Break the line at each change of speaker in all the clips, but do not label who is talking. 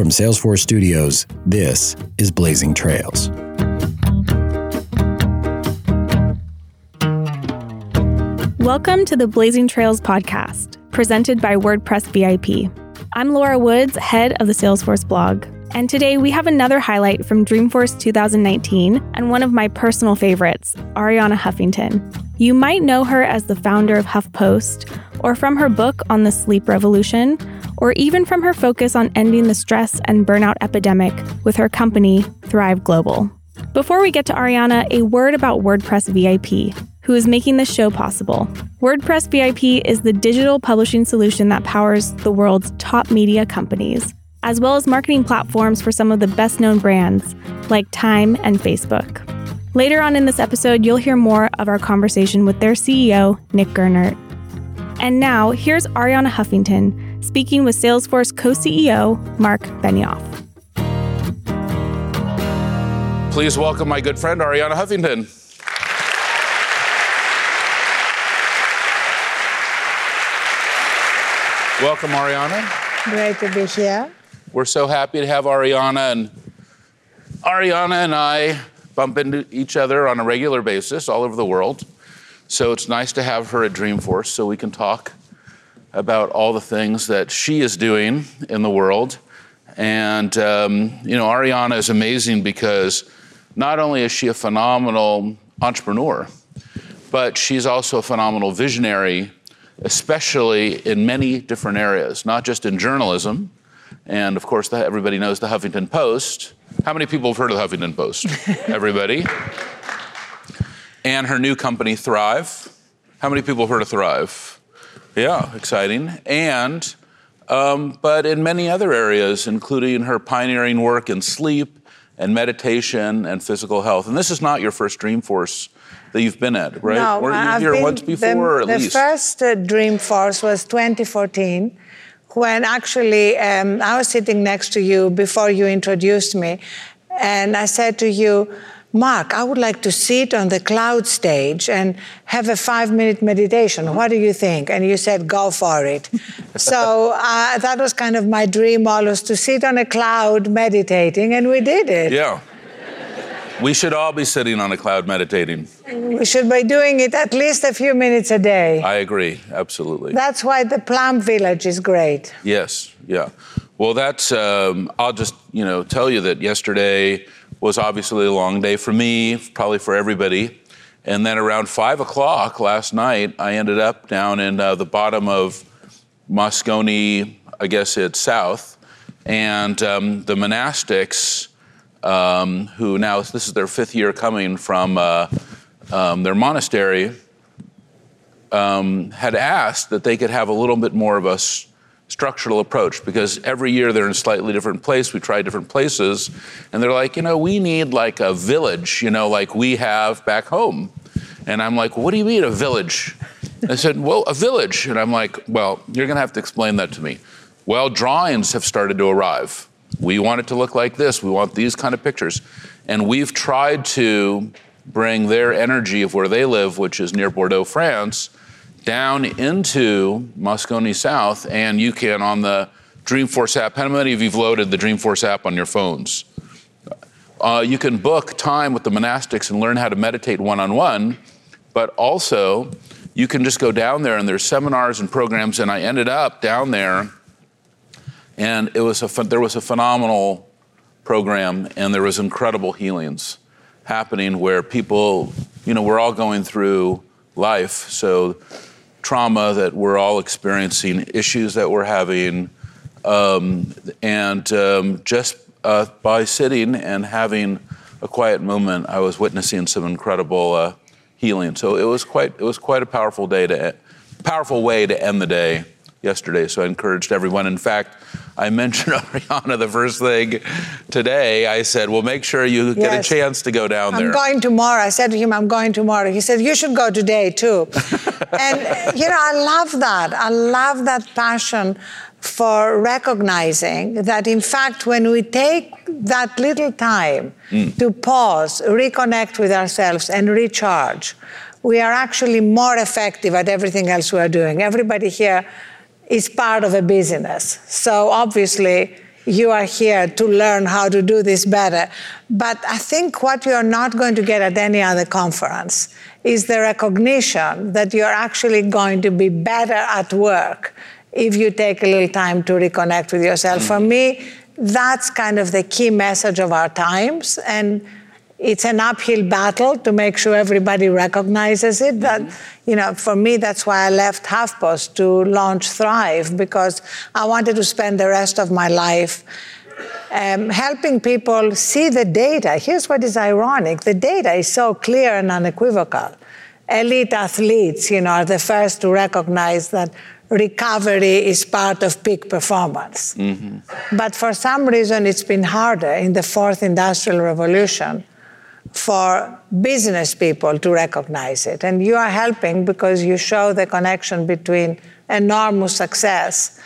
From Salesforce Studios, this is Blazing Trails.
Welcome to the Blazing Trails podcast, presented by WordPress VIP. I'm Laura Woods, head of the Salesforce blog. And today we have another highlight from Dreamforce 2019 and one of my personal favorites, Arianna Huffington. You might know her as the founder of HuffPost, or from her book on the sleep revolution, or even from her focus on ending the stress and burnout epidemic with her company, Thrive Global. Before we get to Arianna, a word about WordPress VIP, who is making this show possible. WordPress VIP is the digital publishing solution that powers the world's top media companies as well as marketing platforms for some of the best known brands like Time and Facebook. Later on in this episode, you'll hear more of our conversation with their CEO, Nick Gernert. And now, here's Arianna Huffington speaking with Salesforce co CEO, Marc Benioff.
Please welcome my good friend, Arianna Huffington. Welcome, Arianna.
Great to be here.
We're so happy to have Arianna and Arianna and I bump into each other on a regular basis all over the world. So it's nice to have her at Dreamforce so we can talk about all the things that she is doing in the world. And, um, you know, Arianna is amazing because not only is she a phenomenal entrepreneur, but she's also a phenomenal visionary, especially in many different areas, not just in journalism, and of course, the, everybody knows the Huffington Post. How many people have heard of the Huffington Post? everybody. And her new company, Thrive. How many people have heard of Thrive? Yeah, exciting. And, um, but in many other areas, including her pioneering work in sleep and meditation and physical health. And this is not your first Dreamforce that you've been at, right?
No,
Were you
I've
here
been,
once before,
the,
or at
the
least?
first uh, Dreamforce was 2014 when actually um, I was sitting next to you before you introduced me, and I said to you, Marc, I would like to sit on the cloud stage and have a five minute meditation. What do you think? And you said, go for it. so uh, that was kind of my dream always to sit on a cloud meditating, and we did it.
Yeah. We should all be sitting on a cloud meditating.
We should be doing it at least a few minutes a day.
I agree, absolutely.
That's why the Plum Village is great.
Yes, yeah. Well, that's, um, I'll just, you know, tell you that yesterday was obviously a long day for me, probably for everybody. And then around five o'clock last night, I ended up down in uh, the bottom of Moscone, I guess it's south. And um, the monastics, um, who now, this is their fifth year coming from uh, um, their monastery, um, had asked that they could have a little bit more of a s- structural approach because every year they're in a slightly different place. We try different places, and they're like, you know, we need like a village, you know, like we have back home. And I'm like, what do you mean a village? I said, well, a village. And I'm like, well, you're going to have to explain that to me. Well, drawings have started to arrive. We want it to look like this. We want these kind of pictures. And we've tried to bring their energy of where they live, which is near Bordeaux, France, down into Moscone South. And you can, on the Dreamforce app, how many of you have loaded the Dreamforce app on your phones? Uh, you can book time with the monastics and learn how to meditate one on one, but also you can just go down there and there's seminars and programs. And I ended up down there, and it was a there was a phenomenal program, and there was incredible healings happening where people, you know, we're all going through life, so trauma that we're all experiencing, issues that we're having, um, and um, just uh, by sitting and having a quiet moment, I was witnessing some incredible uh, healing. So it was quite it was quite a powerful day to powerful way to end the day yesterday. So I encouraged everyone. In fact, I mentioned Arianna the first thing today. I said, "Well, make sure you get a chance to go down there.
I'm going tomorrow. I said to him, I'm going tomorrow. He said, You should go today too. and, you know, I love that. I love that passion for recognizing that, in fact, when we take that little time hmm. to pause, reconnect with ourselves, and recharge, we are actually more effective at everything else we are doing. Everybody here is part of a business. So obviously, you are here to learn how to do this better. But I think what you're not going to get at any other conference is the recognition that you're actually going to be better at work if you take a little time to reconnect with yourself. Mm-hmm. For me, that's kind of the key message of our times. And it's an uphill battle to make sure everybody recognizes it. That, mm-hmm. you know, for me, that's why I left HuffPost to launch Thrive because I wanted to spend the rest of my life um, helping people see the data. Here's what is ironic: the data is so clear and unequivocal. Elite athletes, you know, are the first to recognize that recovery is part of peak performance. Mm-hmm. But for some reason, it's been harder in the fourth industrial revolution for business people to recognize it. And you are helping because you show the connection between enormous success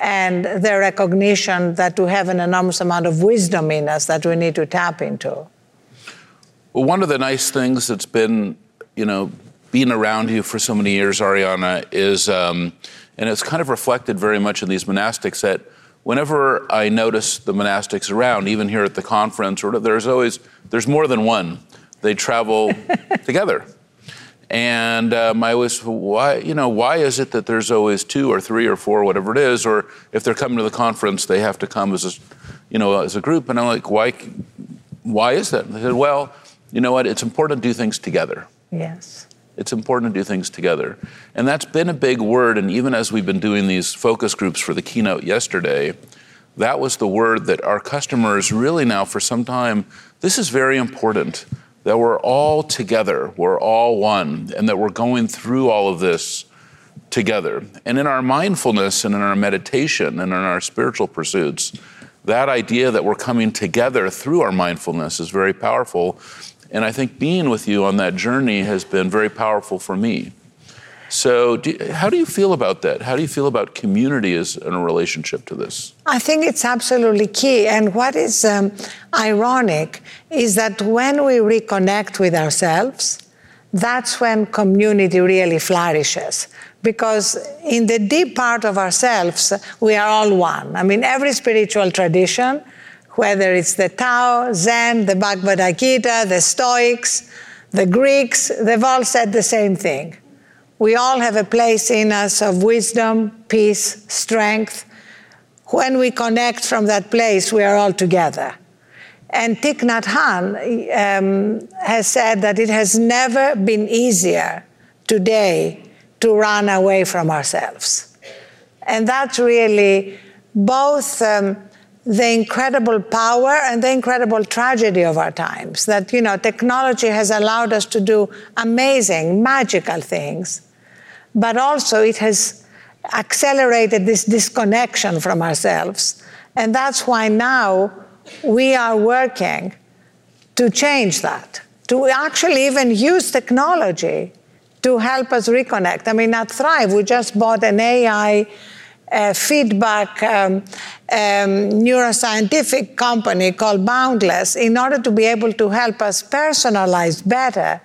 and the recognition that we have an enormous amount of wisdom in us that we need to tap into.
Well, one of the nice things that's been, you know, being around you for so many years, Arianna, is, um, and it's kind of reflected very much in these monastics that whenever I notice the monastics around, even here at the conference, or there's always there's more than one. They travel together, and um, I always why you know why is it that there's always two or three or four whatever it is, or if they're coming to the conference, they have to come as a you know as a group, and I'm like why why is that? And they said well you know what it's important to do things together.
Yes.
It's important to do things together. And that's been a big word. And even as we've been doing these focus groups for the keynote yesterday, that was the word that our customers really now, for some time, this is very important that we're all together, we're all one, and that we're going through all of this together. And in our mindfulness and in our meditation and in our spiritual pursuits, that idea that we're coming together through our mindfulness is very powerful. And I think being with you on that journey has been very powerful for me. So, do, how do you feel about that? How do you feel about community as in a relationship to this?
I think it's absolutely key. And what is um, ironic is that when we reconnect with ourselves, that's when community really flourishes. Because in the deep part of ourselves, we are all one. I mean, every spiritual tradition whether it's the Tao, Zen, the Bhagavad Gita, the Stoics, the Greeks, they've all said the same thing. We all have a place in us of wisdom, peace, strength. When we connect from that place, we are all together. And Thich Nhat Hanh um, has said that it has never been easier today to run away from ourselves. And that's really both um, the incredible power and the incredible tragedy of our times that you know technology has allowed us to do amazing magical things but also it has accelerated this disconnection from ourselves. And that's why now we are working to change that to actually even use technology to help us reconnect. I mean at thrive we just bought an ai uh, feedback um, um, neuroscientific company called Boundless in order to be able to help us personalize better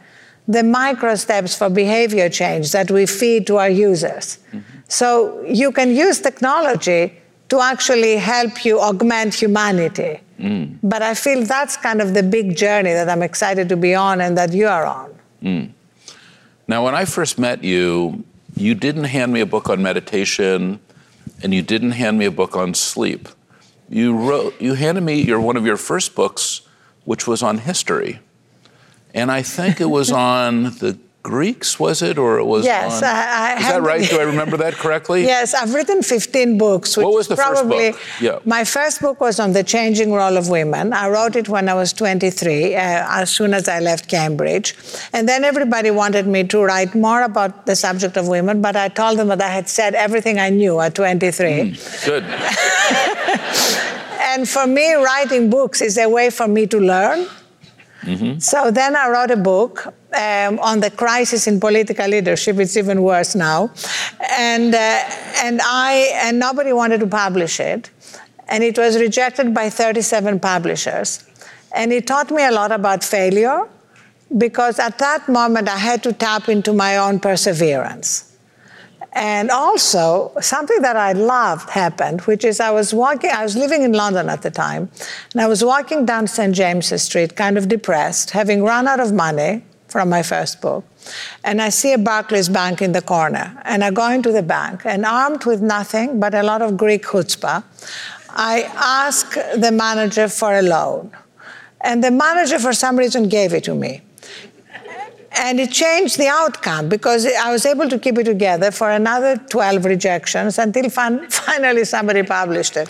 the micro steps for behavior change that we feed to our users. Mm-hmm. So you can use technology to actually help you augment humanity. Mm. But I feel that's kind of the big journey that I'm excited to be on and that you are on. Mm.
Now, when I first met you, you didn't hand me a book on meditation and you didn't hand me a book on sleep. You wrote, you handed me your one of your first books, which was on history, and I think it was on the Greeks, was it, or it was?
Yes,
on,
I,
I is that right? Do I remember that correctly?
yes, I've written 15 books.
what was the
probably,
first book? Yeah.
My first book was on the changing role of women. I wrote it when I was 23, uh, as soon as I left Cambridge, and then everybody wanted me to write more about the subject of women, but I told them that I had said everything I knew at 23.
Mm, good.
and for me, writing books is a way for me to learn Mm-hmm. So then I wrote a book um, on the crisis in political leadership. It's even worse now, and uh, and I and nobody wanted to publish it, and it was rejected by 37 publishers, and it taught me a lot about failure, because at that moment I had to tap into my own perseverance. And also, something that I loved happened, which is I was walking, I was living in London at the time, and I was walking down St. James's Street, kind of depressed, having run out of money from my first book. And I see a Barclays bank in the corner, and I go into the bank, and armed with nothing but a lot of Greek chutzpah, I ask the manager for a loan. And the manager, for some reason, gave it to me. And it changed the outcome because I was able to keep it together for another 12 rejections until fin- finally somebody published it.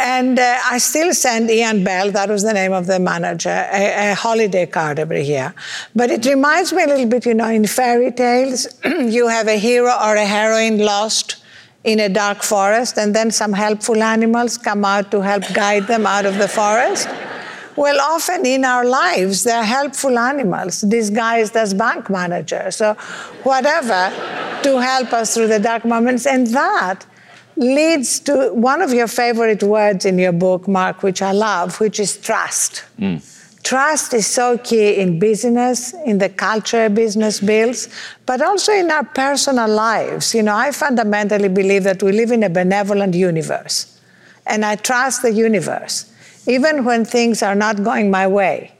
And uh, I still send Ian Bell, that was the name of the manager, a, a, holiday card every year. But it reminds me a little bit, you know, in fairy tales, you have a hero or a heroine lost in a dark forest, and then some helpful animals come out to help guide them out of the forest. Well, often in our lives, they're helpful animals disguised as bank managers or whatever to help us through the dark moments. And that leads to one of your favorite words in your book, Marc, which I love, which is trust. Mm. Trust is so key in business, in the culture business builds, but also in our personal lives. You know, I fundamentally believe that we live in a benevolent universe, and I trust the universe even when things are not going my way.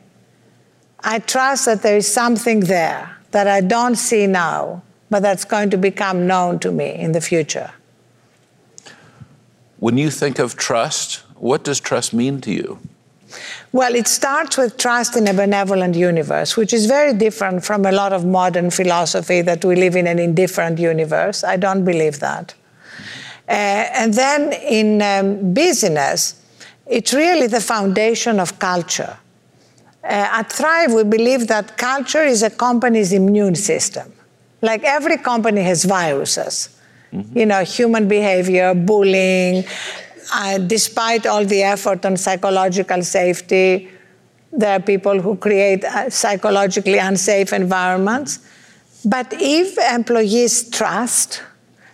I trust that there is something there that I don't see now, but that's going to become known to me in the future.
When you think of trust, what does trust mean to you?
Well, it starts with trust in a benevolent universe, which is very different from a lot of modern philosophy that we live in an indifferent universe. I don't believe that. Uh, and then in um, business, it's really the foundation of culture. Uh, at Thrive, we believe that culture is a company's immune system. Like every company has viruses, mm-hmm. you know, human behavior, bullying. Uh, despite all the effort on psychological safety, there are people who create uh, psychologically unsafe environments. But if employees trust,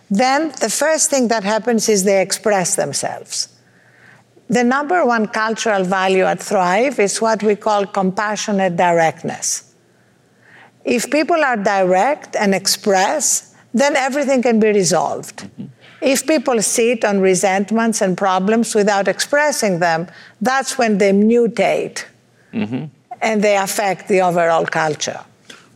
then the first thing that happens is they express themselves. The number one cultural value at Thrive is what we call compassionate directness. If people are direct and express, then everything can be resolved. Mm-hmm. If people sit on resentments and problems without expressing them, that's when they mutate mm-hmm. and they affect the overall culture.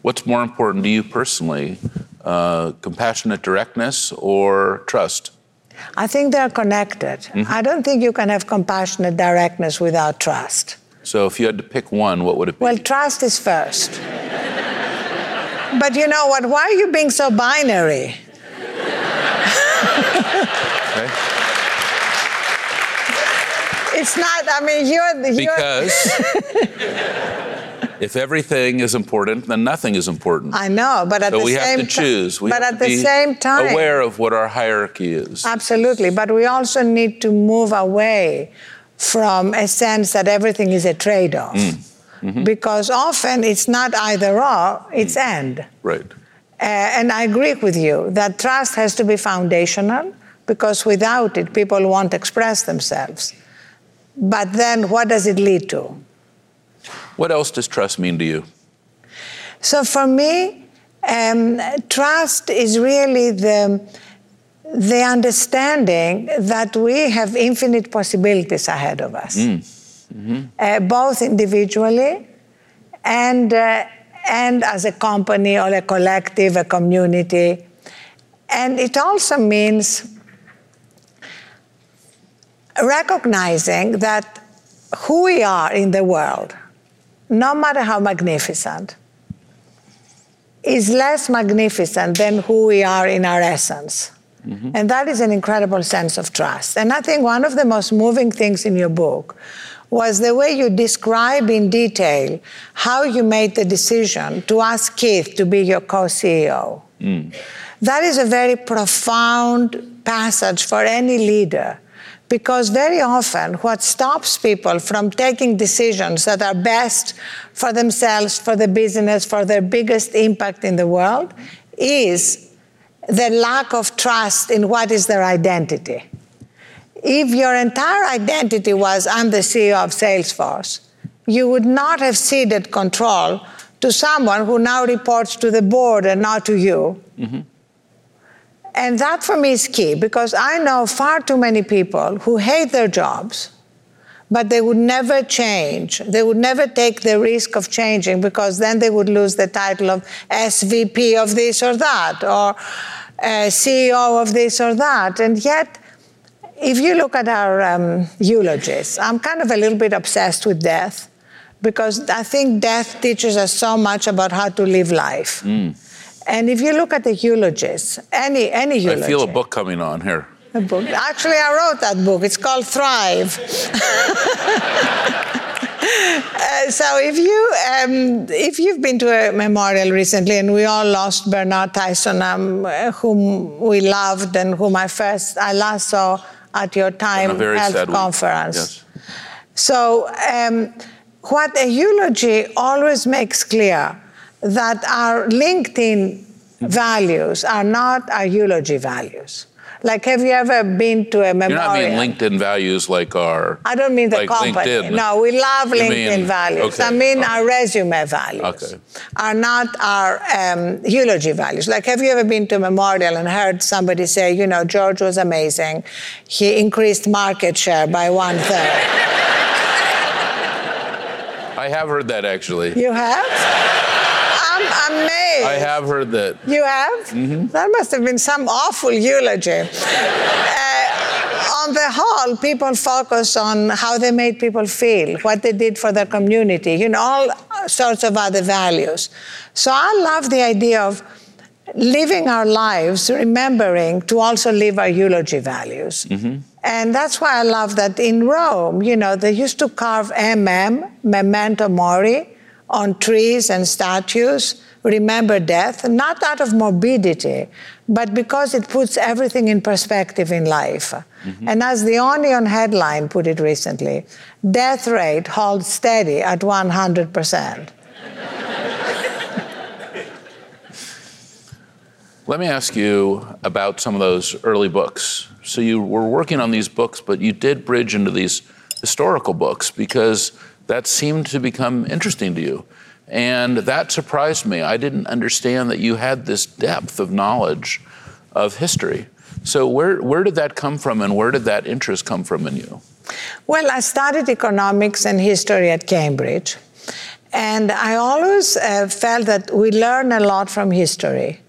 What's more important to you personally, uh, compassionate directness or trust?
I think they're connected. Mm-hmm. I don't think you can have compassionate directness without trust.
So if you had to pick one, what would it be?
Well, trust is first. But you know what? Why are you being so binary? okay. It's not, I mean, you're the.
You're because. If everything is important, then nothing is important.
I know, but at
so
the same time.
we have to choose. We
but
at
the same time,
aware of what our hierarchy is.
Absolutely, but we also need to move away from a sense that everything is a trade-off, mm. Mm-hmm. because often it's not either or; it's mm. and.
Right.
Uh, and I agree with you that trust has to be foundational, because without it, people won't express themselves. But then, what does it lead to?
What else does trust mean to you?
So for me, um, trust is really the the understanding that we have infinite possibilities ahead of us, mm. Mm-hmm. uh, both individually and uh, and as a company or a collective, a community, and it also means recognizing that who we are in the world no matter how magnificent, is less magnificent than who we are in our essence. Mm-hmm. And that is an incredible sense of trust. And I think one of the most moving things in your book was the way you describe in detail how you made the decision to ask Keith to be your co CEO. Mm. That is a very profound passage for any leader because very often, what stops people from taking decisions that are best for themselves, for the business, for their biggest impact in the world is the lack of trust in what is their identity. If your entire identity was, I'm the CEO of Salesforce, you would not have ceded control to someone who now reports to the board and not to you. Mm-hmm. And that for me is key because I know far too many people who hate their jobs, but they would never change. They would never take the risk of changing because then they would lose the title of SVP of this or that or uh, CEO of this or that. And yet, if you look at our um, eulogies, I'm kind of a little bit obsessed with death because I think death teaches us so much about how to live life. Mm. And if you look at the eulogies, any any eulogy.
I feel a book coming on here.
A book. Actually, I wrote that book. It's called Thrive. Uh, so if you um, if you've been to a memorial recently, and we all lost Bernard Tyson, um, whom we loved and whom I first I last saw at your time health conference. Yes. So um, what a eulogy always makes clear that our LinkedIn values are not our eulogy values. Like, have you ever been to a memorial?
You're not mean LinkedIn values like our.
I don't mean the like company. LinkedIn. No, we love you LinkedIn mean, values. Okay. I mean okay. our resume values. Okay. Are not our um, eulogy values. Like, have you ever been to a memorial and heard somebody say, you know, George was amazing. He increased market share by one third.
I have heard that actually.
You have? I'm amazed.
I have heard that.
You have? Mm-hmm. That must have been some awful eulogy. uh, on the whole, people focus on how they made people feel, what they did for their community, you know, all sorts of other values. So I love the idea of living our lives, remembering to also live our eulogy values. Mm-hmm. And that's why I love that in Rome, you know, they used to carve MM, memento mori, on trees and statues remember death, not out of morbidity, but because it puts everything in perspective in life. Mm-hmm. And as the Onion headline put it recently, death rate holds steady at 100%.
Let me ask you about some of those early books. So you were working on these books, but you did bridge into these historical books because that seemed to become interesting to you. And that surprised me. I didn't understand that you had this depth of knowledge of history. So, where, where did that come from, and where did that interest come from in you?
Well, I studied economics and history at Cambridge. And I always uh, felt that we learn a lot from history.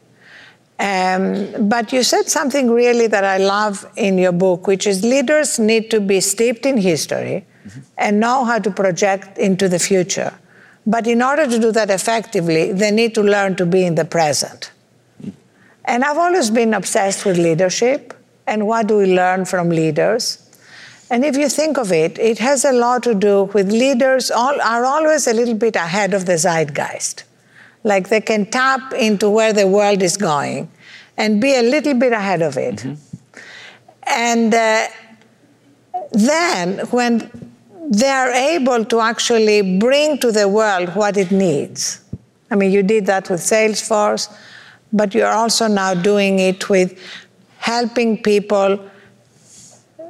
Um, but you said something really that I love in your book, which is leaders need to be steeped in history mm-hmm. and know how to project into the future. But in order to do that effectively, they need to learn to be in the present. And I've always been obsessed with leadership and what do we learn from leaders. And if you think of it, it has a lot to do with leaders all, are always a little bit ahead of the zeitgeist. Like they can tap into where the world is going and be a little bit ahead of it. Mm-hmm. And uh, then when they are able to actually bring to the world what it needs. I mean, you did that with Salesforce, but you're also now doing it with helping people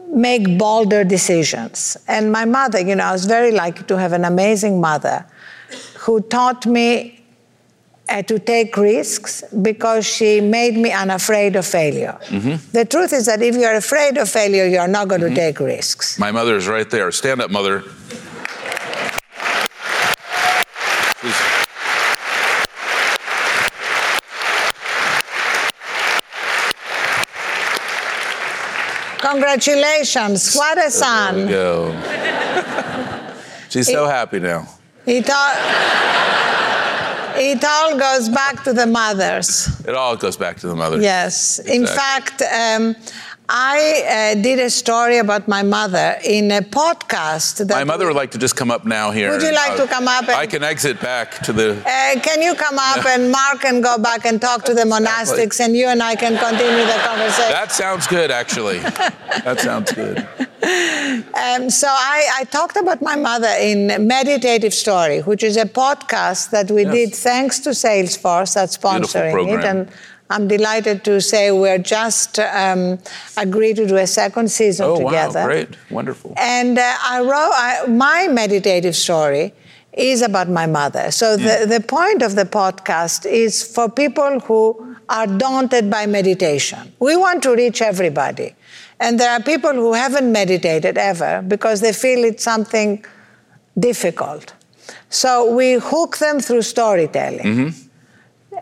make bolder decisions. And my mother, you know, I was very lucky to have an amazing mother who taught me uh, to take risks because she made me unafraid of failure. Mm-hmm. The truth is that if you're afraid of failure, you're not going mm-hmm. to take risks.
My mother is right there. Stand up, mother.
Congratulations. What a son.
There we go. She's so happy now.
He thought. It all goes back to the mothers.
It all goes back to the mothers.
Yes. Exactly. In fact, um, I uh, did a story about my mother in a podcast.
my mother would like to just come up now here.
Would you like to come up?
I can exit back to the.
Uh, can you come up and Marc can go back and talk to the monastics, and you and I can continue the conversation.
That sounds good, actually. that sounds good.
Um, so I, I, talked about my mother in Meditative Story, which is a podcast that we yes. did thanks to Salesforce that's sponsoring it, and I'm delighted to say we're just um, agreed to do a second season
oh,
together.
Wow, great, wonderful.
And uh, I wrote I, my meditative story is about my mother. So the, the point of the podcast is for people who are daunted by meditation. We want to reach everybody. And there are people who haven't meditated ever because they feel it's something difficult. So we hook them through storytelling.
Mm-hmm.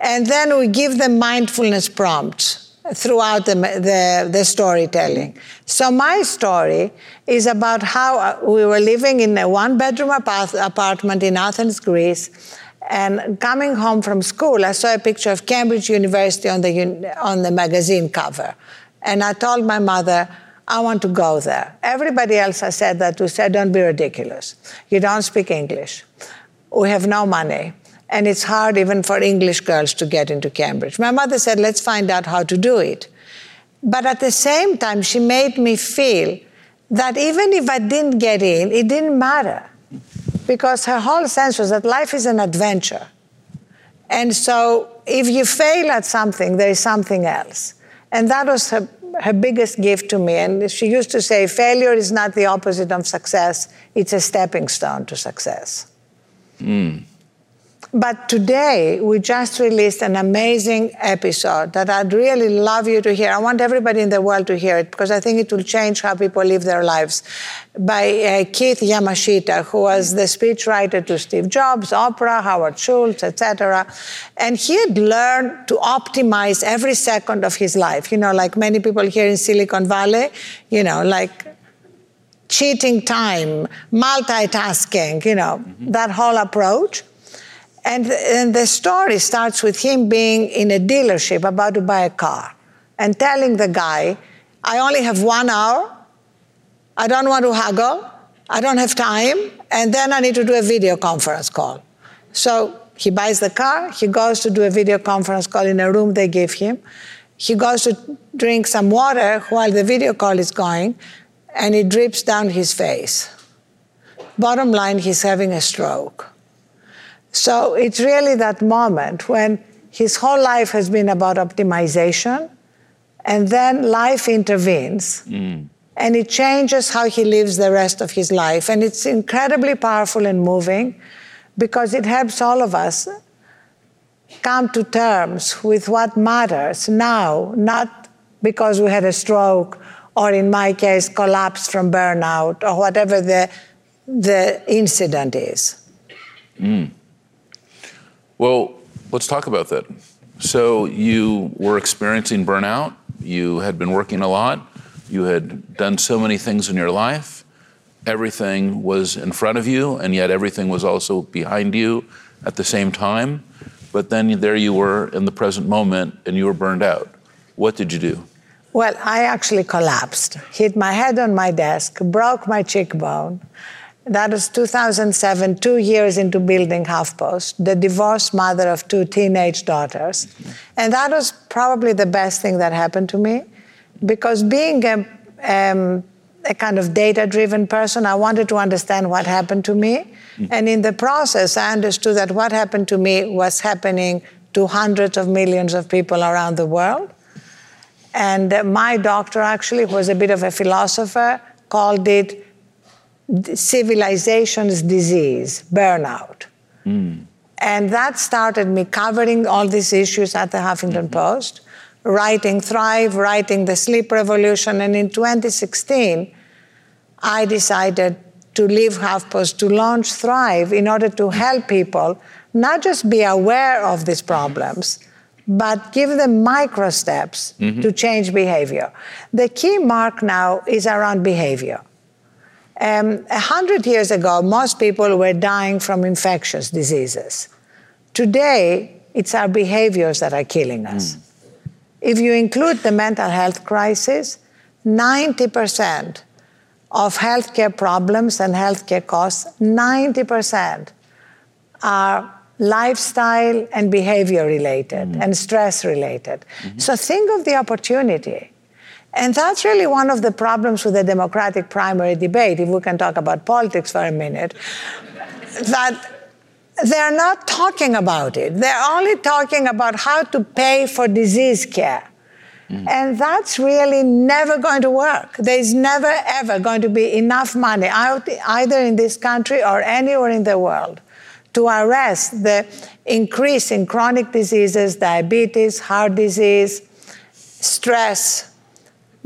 And then we give them mindfulness prompts throughout the, the, the, storytelling. So my story is about how uh, we were living in a one bedroom apartment in Athens, Greece. And coming home from school, I saw a picture of Cambridge University on the, on the magazine cover. And I told my mother, I want to go there. Everybody else I said that to said, don't be ridiculous. You don't speak English. We have no money and it's hard even for English girls to get into Cambridge. My mother said, let's find out how to do it. But at the same time, she made me feel that even if I didn't get in, it didn't matter. Because her whole sense was that life is an adventure. And so if you fail at something, there is something else. And that was her, her biggest gift to me. And she used to say, failure is not the opposite of success, it's a stepping stone to success.
Mm.
But today, we just released an amazing episode that I'd really love you to hear. I want everybody in the world to hear it because I think it will change how people live their lives. By uh, Keith Yamashita, who was the speechwriter to Steve Jobs, Oprah, Howard Schultz, etc. And he had learned to optimize every second of his life. You know, like many people here in Silicon Valley, you know, like cheating time, multitasking, you know, mm-hmm. that whole approach. And, and the story starts with him being in a dealership about to buy a car and telling the guy, I only have one hour, I don't want to haggle, I don't have time, and then I need to do a video conference call. So he buys the car, he goes to do a video conference call in a room they give him. He goes to drink some water while the video call is going, and it drips down his face. Bottom line, he's having a stroke. So it's really that moment when his whole life has been about optimization, and then life intervenes.
Mm.
And it changes how he lives the rest of his life. And it's incredibly powerful and moving because it helps all of us come to terms with what matters now, not because we had a stroke or, in my case, collapsed from burnout or whatever the, the incident is.
Mm. Well, let's talk about that. So, you were experiencing burnout, you had been working a lot, you had done so many things in your life, everything was in front of you, and yet everything was also behind you at the same time. But then there you were in the present moment and you were burned out. What did you do?
Well, I actually collapsed, hit my head on my desk, broke my cheekbone. That was 2007, two years into building HuffPost, the divorced mother of two teenage daughters. And that was probably the best thing that happened to me because being a, um, a kind of data driven person, I wanted to understand what happened to me. Mm. And in the process, I understood that what happened to me was happening to hundreds of millions of people around the world. And uh, my doctor actually who was a bit of a philosopher, called it civilization's disease, burnout.
Mm.
And that started me covering all these issues at the Huffington mm-hmm. Post, writing Thrive, writing The Sleep Revolution. And in 2016, I decided to leave HuffPost to launch Thrive in order to help people not just be aware of these problems, but give them micro steps mm-hmm. to change behavior. The key mark now is around behavior. Um, a hundred years ago, most people were dying from infectious diseases. Today, it's our behaviors that are killing us. Mm. If you include the mental health crisis, 90% of healthcare problems and healthcare costs, 90% are lifestyle and behavior related mm. and stress related. Mm-hmm. So think of the opportunity and that's really one of the problems with the Democratic primary debate, if we can talk about politics for a minute, that they're not talking about it. They're only talking about how to pay for disease care. Mm. And that's really never going to work. There's never, ever going to be enough money out, either in this country or anywhere in the world to arrest the increase in chronic diseases, diabetes, heart disease, stress,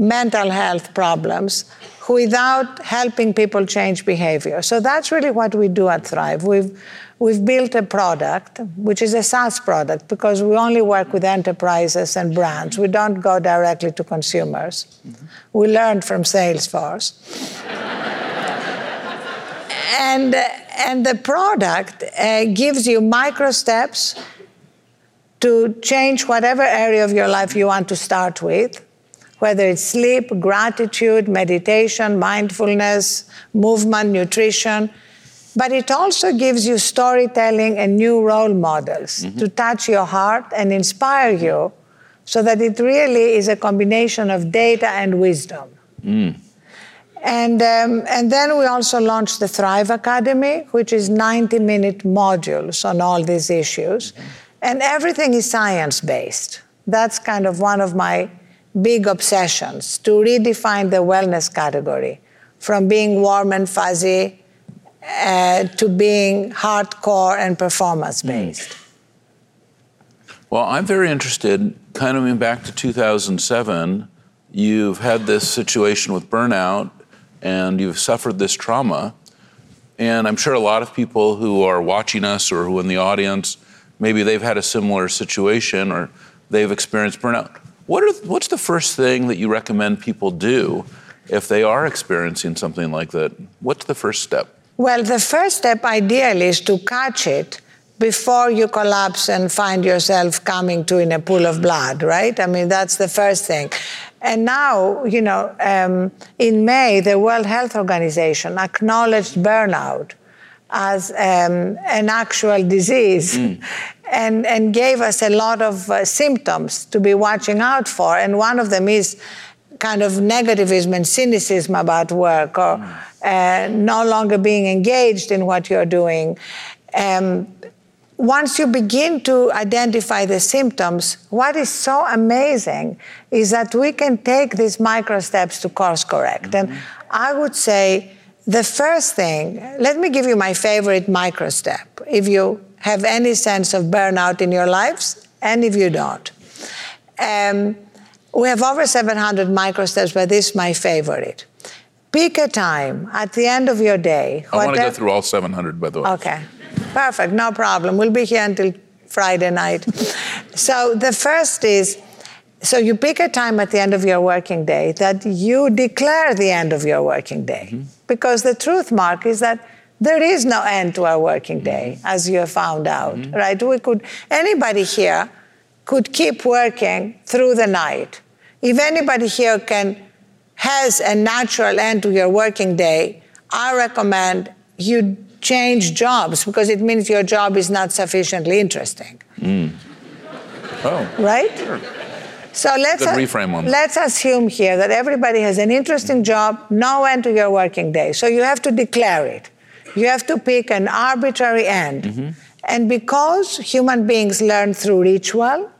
mental health problems without helping people change behavior. So that's really what we do at Thrive. We've, we've built a product, which is a SaaS product, because we only work with enterprises and brands. We don't go directly to consumers. Mm-hmm. We learned from Salesforce. and, and the product uh, gives you micro steps to change whatever area of your life you want to start with whether it's sleep, gratitude, meditation, mindfulness, movement, nutrition. But it also gives you storytelling and new role models mm-hmm. to touch your heart and inspire you so that it really is a combination of data and wisdom. Mm. And, um, and then we also launched the Thrive Academy, which is 90 minute modules on all these issues. Mm-hmm. And everything is science based. That's kind of one of my big obsessions to redefine the wellness category from being warm and fuzzy uh, to being hardcore and performance based. Mm.
Well, I'm very interested, kind of going back to 2007. You've had this situation with burnout and you've suffered this trauma. And I'm sure a lot of people who are watching us or who are in the audience, maybe they've had a similar situation or they've experienced burnout. What are, what's the first thing that you recommend people do if they are experiencing something like that? What's the first step?
Well, the first step ideally is to catch it before you collapse and find yourself coming to in a pool of blood, right? I mean, that's the first thing. And now, you know, um, in May, the World Health Organization acknowledged burnout as um, an actual disease mm. and, and gave us a lot of uh, symptoms to be watching out for. And one of them is kind of negativism and cynicism about work or mm. uh, no longer being engaged in what you're doing. Um, once you begin to identify the symptoms, what is so amazing is that we can take these micro steps to course correct. Mm-hmm. And I would say, the first thing, let me give you my favorite micro step. If you have any sense of burnout in your lives, and if you don't. Um, we have over 700 microsteps, but this is my favorite. Pick a time at the end of your day.
I want to go through all 700, by the way.
Okay, perfect, no problem. We'll be here until Friday night. so the first is so you pick a time at the end of your working day that you declare the end of your working day. Mm-hmm. Because the truth, Marc, is that there is no end to our working day, mm-hmm. as you have found out, mm-hmm. right? We could, anybody here could keep working through the night. If anybody here can, has a natural end to your working day, I recommend you change jobs because it means your job is not sufficiently interesting. Mm.
Oh.
Right?
Sure.
So let's, reframe on let's assume here that everybody has an interesting job, no end to your working day. So you have to declare it. You have to pick an arbitrary end. Mm-hmm. And because human beings learn through ritual,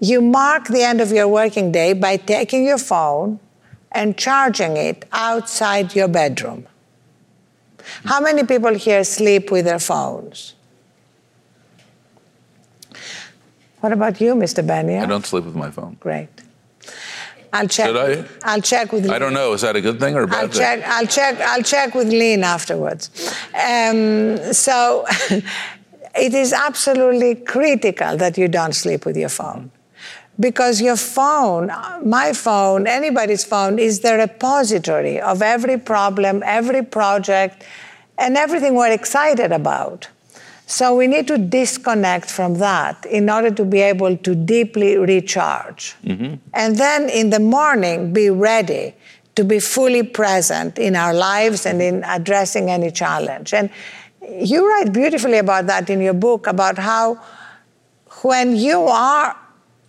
you mark the end of your working day by taking your phone and charging it outside your bedroom. How many people here sleep with their phones? What about you, Mr. Benioff?
I don't sleep with my phone.
Great. I'll check.
Should I?
I'll check with.
I don't know. Is that a good thing or a bad
I'll thing? check. I'll check. I'll check with Lynne afterwards. Um, so, it is absolutely critical that you don't sleep with your phone, because your phone, my phone, anybody's phone, is the repository of every problem, every project, and everything we're excited about. So we need to disconnect from that in order to be able to deeply recharge. Mm-hmm. And then in the morning, be ready to be fully present in our lives and in addressing any challenge. And you write beautifully about that in your book about how when you are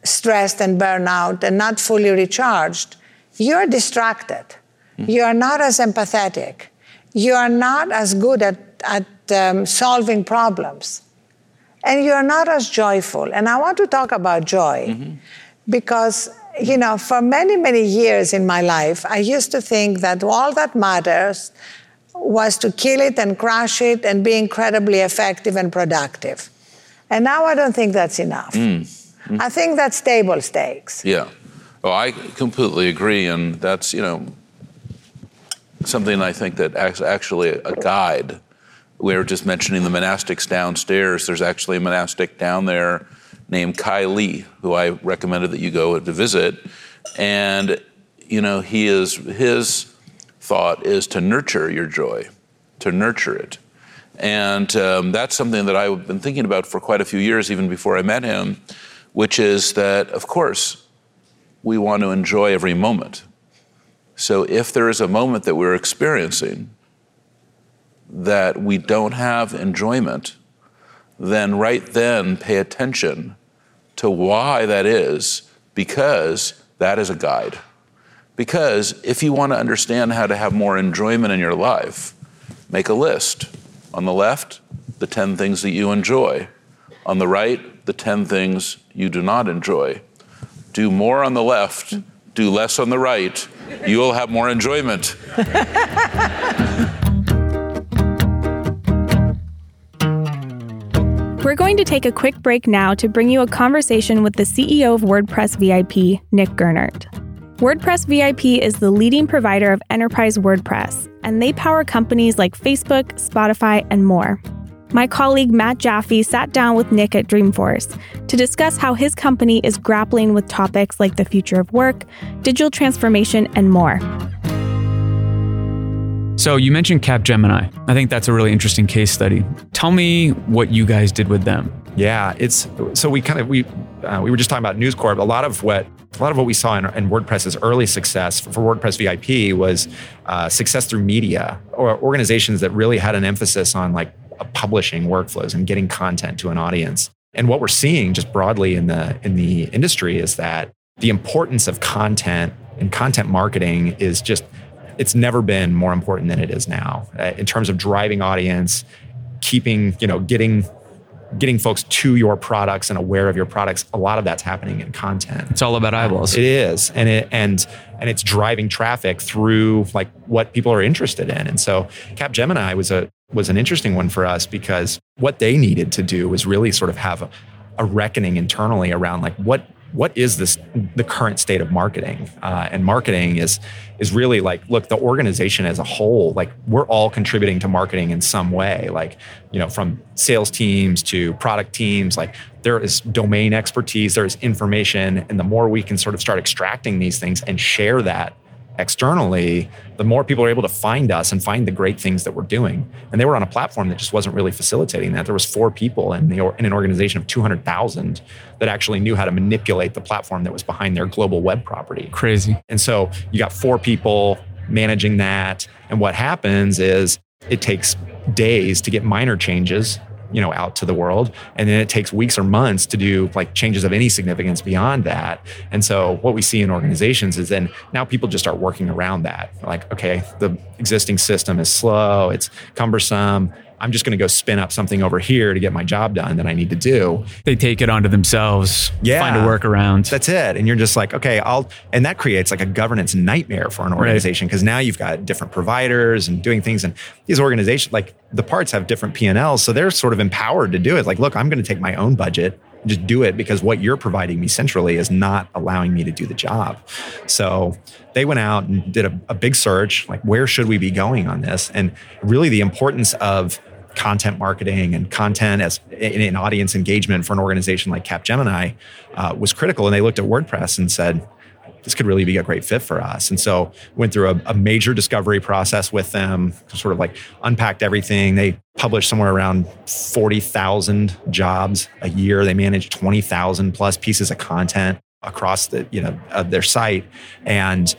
stressed and burnout and not fully recharged, you're distracted. Mm-hmm. You are not as empathetic. You are not as good at, at um, solving problems. And you're not as joyful. And I want to talk about joy mm-hmm. because, you know, for many, many years in my life, I used to think that all that matters was to kill it and crush it and be incredibly effective and productive. And now I don't think that's enough. Mm. Mm. I think that's table stakes.
Yeah. Oh, I completely agree. And that's, you know, something I think that actually a guide. We were just mentioning the monastics downstairs. There's actually a monastic down there named Kai Li, who I recommended that you go to visit. And, you know, he is, his thought is to nurture your joy, to nurture it. And um, that's something that I've been thinking about for quite a few years, even before I met him, which is that, of course, we want to enjoy every moment. So if there is a moment that we're experiencing that we don't have enjoyment, then right then pay attention to why that is, because that is a guide. Because if you want to understand how to have more enjoyment in your life, make a list. On the left, the 10 things that you enjoy. On the right, the 10 things you do not enjoy. Do more on the left, do less on the right. You will have more enjoyment.
We're going to take a quick break now to bring you a conversation with the CEO of WordPress VIP, Nick Gernert. WordPress VIP is the leading provider of enterprise WordPress, and they power companies like Facebook, Spotify, and more. My colleague Matt Jaffe sat down with Nick at Dreamforce to discuss how his company is grappling with topics like the future of work, digital transformation, and more.
So you mentioned Capgemini. I think that's a really interesting case study. Tell me what you guys did with them.
Yeah, it's so we kind of we uh, we were just talking about News Corp. A lot of what a lot of what we saw in, in WordPress's early success for, for WordPress VIP was uh, success through media or organizations that really had an emphasis on like publishing workflows and getting content to an audience. And what we're seeing just broadly in the in the industry is that the importance of content and content marketing is just it's never been more important than it is now uh, in terms of driving audience, keeping, you know, getting getting folks to your products and aware of your products a lot of that's happening in content.
It's all about uh, eyeballs.
it is. And it and and it's driving traffic through like what people are interested in. And so capgemini was a was an interesting one for us because what they needed to do was really sort of have a, a reckoning internally around like what what is this the current state of marketing? Uh, and marketing is is really like look the organization as a whole like we're all contributing to marketing in some way. Like you know from sales teams to product teams like there is domain expertise there's information. And the more we can sort of start extracting these things and share that externally, the more people are able to find us and find the great things that we're doing. And they were on a platform that just wasn't really facilitating that. There was four people in, the, in an organization of 200,000 that actually knew how to manipulate the platform that was behind their global web property.
Crazy.
And so you got four people managing that. And what happens is it takes days to get minor changes you know out to the world. And then it takes weeks or months to do like changes of any significance beyond that. And so what we see in organizations is then now people just start working around that. Like okay the existing system is slow it's cumbersome I'm just going to go spin up something over here to get my job done that I need to do.
They take it onto themselves, yeah, find a workaround.
That's it. And you're just like, okay, I'll, and that creates like a governance nightmare for an organization because right. now you've got different providers and doing things. And these organizations, like the parts have different P&Ls. So they're sort of empowered to do it. Like, look, I'm going to take my own budget and just do it because what you're providing me centrally is not allowing me to do the job. So they went out and did a, a, big search like, where should we be going on this? And really, the importance of content marketing and content as in, audience engagement for an organization like Capgemini uh, was critical. And they looked at WordPress and said, this could really be a great fit for us. And so went through a, a, major discovery process with them, sort of like unpacked everything. They published somewhere around 40,000 jobs a year. They managed 20,000 plus pieces of content across the, you know, uh, their site. And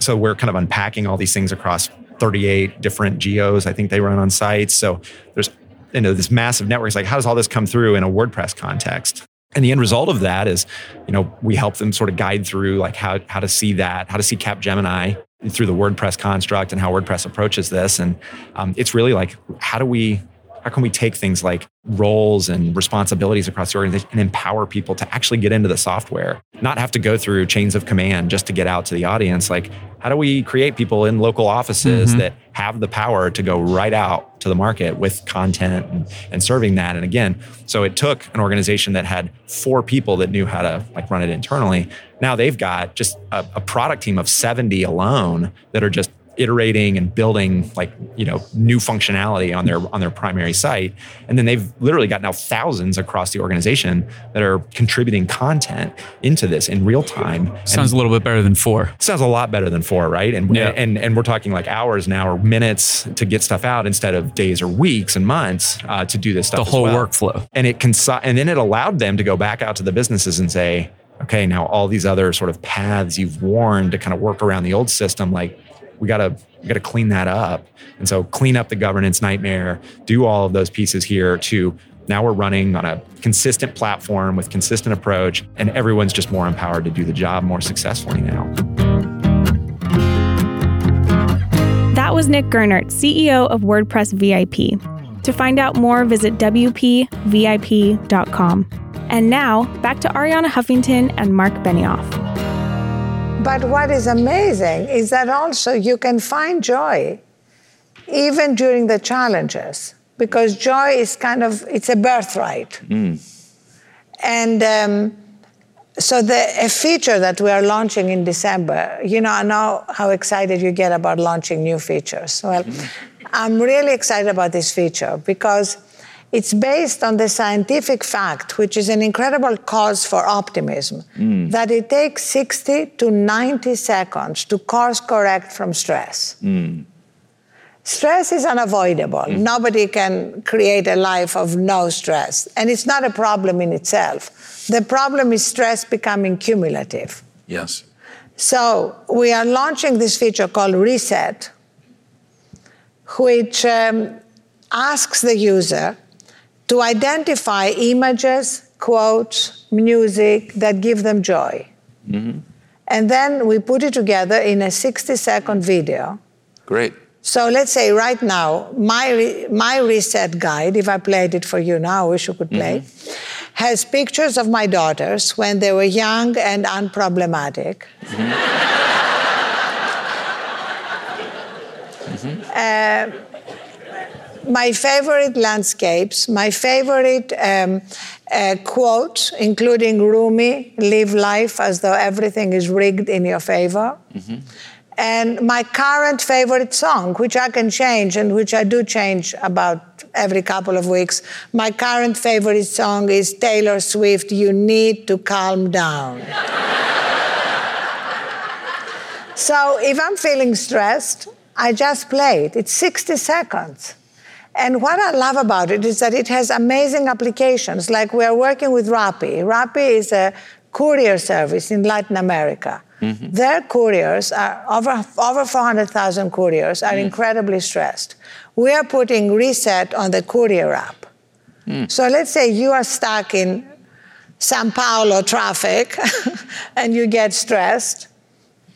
so we're kind of unpacking all these things across 38 different geos I think they run on sites. So there's you know this massive network. It's like how does all this come through in a WordPress context? And the end result of that is, you know, we help them sort of guide through like how how to see that, how to see Capgemini through the WordPress construct and how WordPress approaches this. And um, it's really like how do we how can we take things like roles and responsibilities across the organization and empower people to actually get into the software, not have to go through chains of command just to get out to the audience? Like, how do we create people in local offices mm-hmm. that have the power to go right out to the market with content and, and serving that? And again, so it took an organization that had four people that knew how to like run it internally. Now they've got just a, a product team of 70 alone that are just iterating and building like you know new functionality on their on their primary site. And then they've literally got now thousands across the organization that are contributing content into this in real time.
Sounds
and
a little bit better than four.
Sounds a lot better than four right? And
yeah.
and and we're talking like hours now or minutes to get stuff out instead of days or weeks and months uh, to do this stuff
the whole
well.
workflow.
And it can and then it allowed them to go back out to the businesses and say okay now all these other sort of paths you've worn to kind of work around the old system like we got to we got to clean that up. And so clean up the governance nightmare, do all of those pieces here to now we're running on a consistent platform with consistent approach and everyone's just more empowered to do the job more successfully now.
That was Nick Gernert, CEO of WordPress VIP. To find out more, visit WPVIP.com. And now, back to Arianna Huffington and Marc Benioff.
But what is amazing is that also you can find joy even during the challenges because joy is kind of it's a birthright. Mm. And um, so the a feature that we are launching in December, you know, I know how excited you get about launching new features. Well, mm. I'm really excited about this feature because it's based on the scientific fact, which is an incredible cause for optimism, mm. that it takes 60 to 90 seconds to course correct from stress. Mm. Stress is unavoidable. Mm. Nobody can create a life of no stress. And it's not a problem in itself. The problem is stress becoming cumulative.
Yes.
So we are launching this feature called Reset, which um, asks the user to identify images, quotes, music that give them joy. Mm-hmm. And then we put it together in a 60 second video.
Great.
So let's say right now, my, re- my reset guide, if I played it for you now, I wish you could play, mm-hmm. has pictures of my daughters when they were young and unproblematic. Mm-hmm. uh, my favorite landscapes, my favorite um, uh, quotes, including Rumi, live life as though everything is rigged in your favor. Mm-hmm. And my current favorite song, which I can change and which I do change about every couple of weeks. My current favorite song is Taylor Swift, You Need to Calm Down. so if I'm feeling stressed, I just play it. It's 60 seconds. And what I love about it is that it has amazing applications. Like we are working with Rappi. Rappi is a courier service in Latin America. Mm-hmm. Their couriers are over, over 400,000 couriers are mm. incredibly stressed. We are putting reset on the courier app. Mm. So let's say you are stuck in Sao Paulo traffic and you get stressed,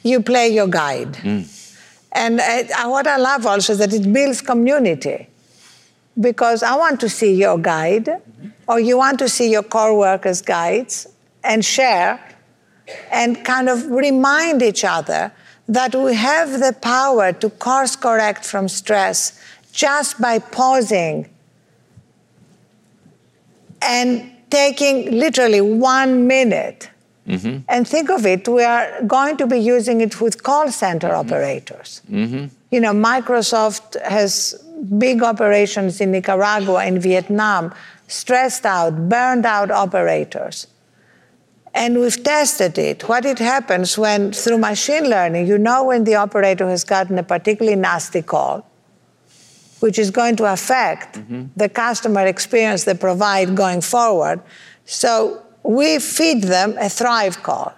you play your guide. Mm. And uh, what I love also is that it builds community because I want to see your guide, or you want to see your core workers' guides and share and kind of remind each other that we have the power to course correct from stress just by pausing and taking literally one minute. Mm-hmm. And think of it, we are going to be using it with call center mm-hmm. operators. Mm-hmm. You know, Microsoft has big operations in Nicaragua and Vietnam, stressed out, burned out operators. And we've tested it. What it happens when, through machine learning, you know when the operator has gotten a particularly nasty call, which is going to affect mm-hmm. the customer experience they provide going forward. So we feed them a Thrive call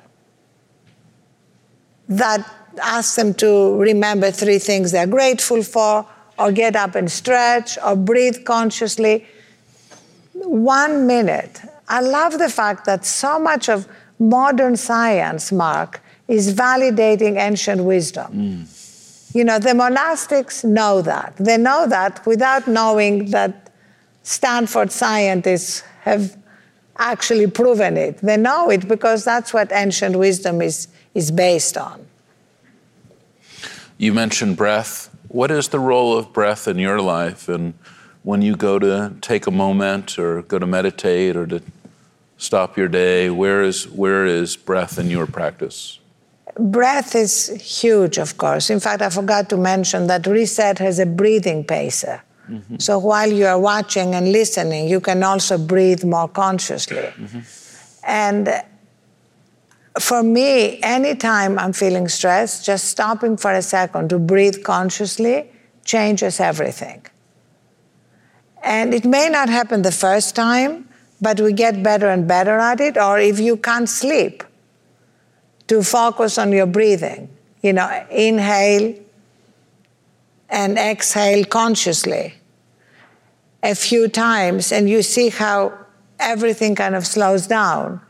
that asks them to remember three things they're grateful for, or get up and stretch or breathe consciously. One minute. I love the fact that so much of modern science, Marc, is validating ancient wisdom. Mm. You know, the monastics know that. They know that without knowing that Stanford scientists have actually proven it. They know it because that's what ancient wisdom is, is based on.
You mentioned breath. What is the role of breath in your life? And when you go to take a moment or go to meditate or to stop your day, where is, where is breath in your practice?
Breath is huge, of course. In fact, I forgot to mention that Reset has a breathing pacer. Mm-hmm. So while you are watching and listening, you can also breathe more consciously. Mm-hmm. And for me, anytime I'm feeling stressed, just stopping for a second to breathe consciously changes everything. And it may not happen the first time, but we get better and better at it. Or if you can't sleep, to focus on your breathing. You know, inhale and exhale consciously a few times, and you see how everything kind of slows down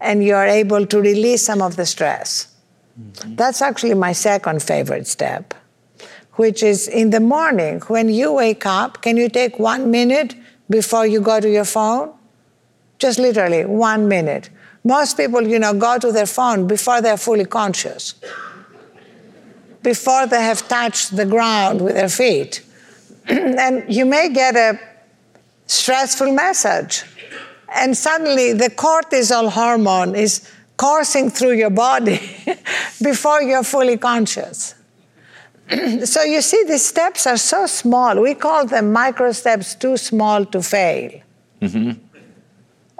and you are able to release some of the stress. Mm-hmm. That's actually my second favorite step, which is in the morning when you wake up, can you take one minute before you go to your phone? Just literally one minute. Most people, you know, go to their phone before they're fully conscious, before they have touched the ground with their feet. and you may get a stressful message. And suddenly the cortisol hormone is coursing through your body before you're fully conscious. so you see, these steps are so small. We call them micro steps too small to fail. Mm-hmm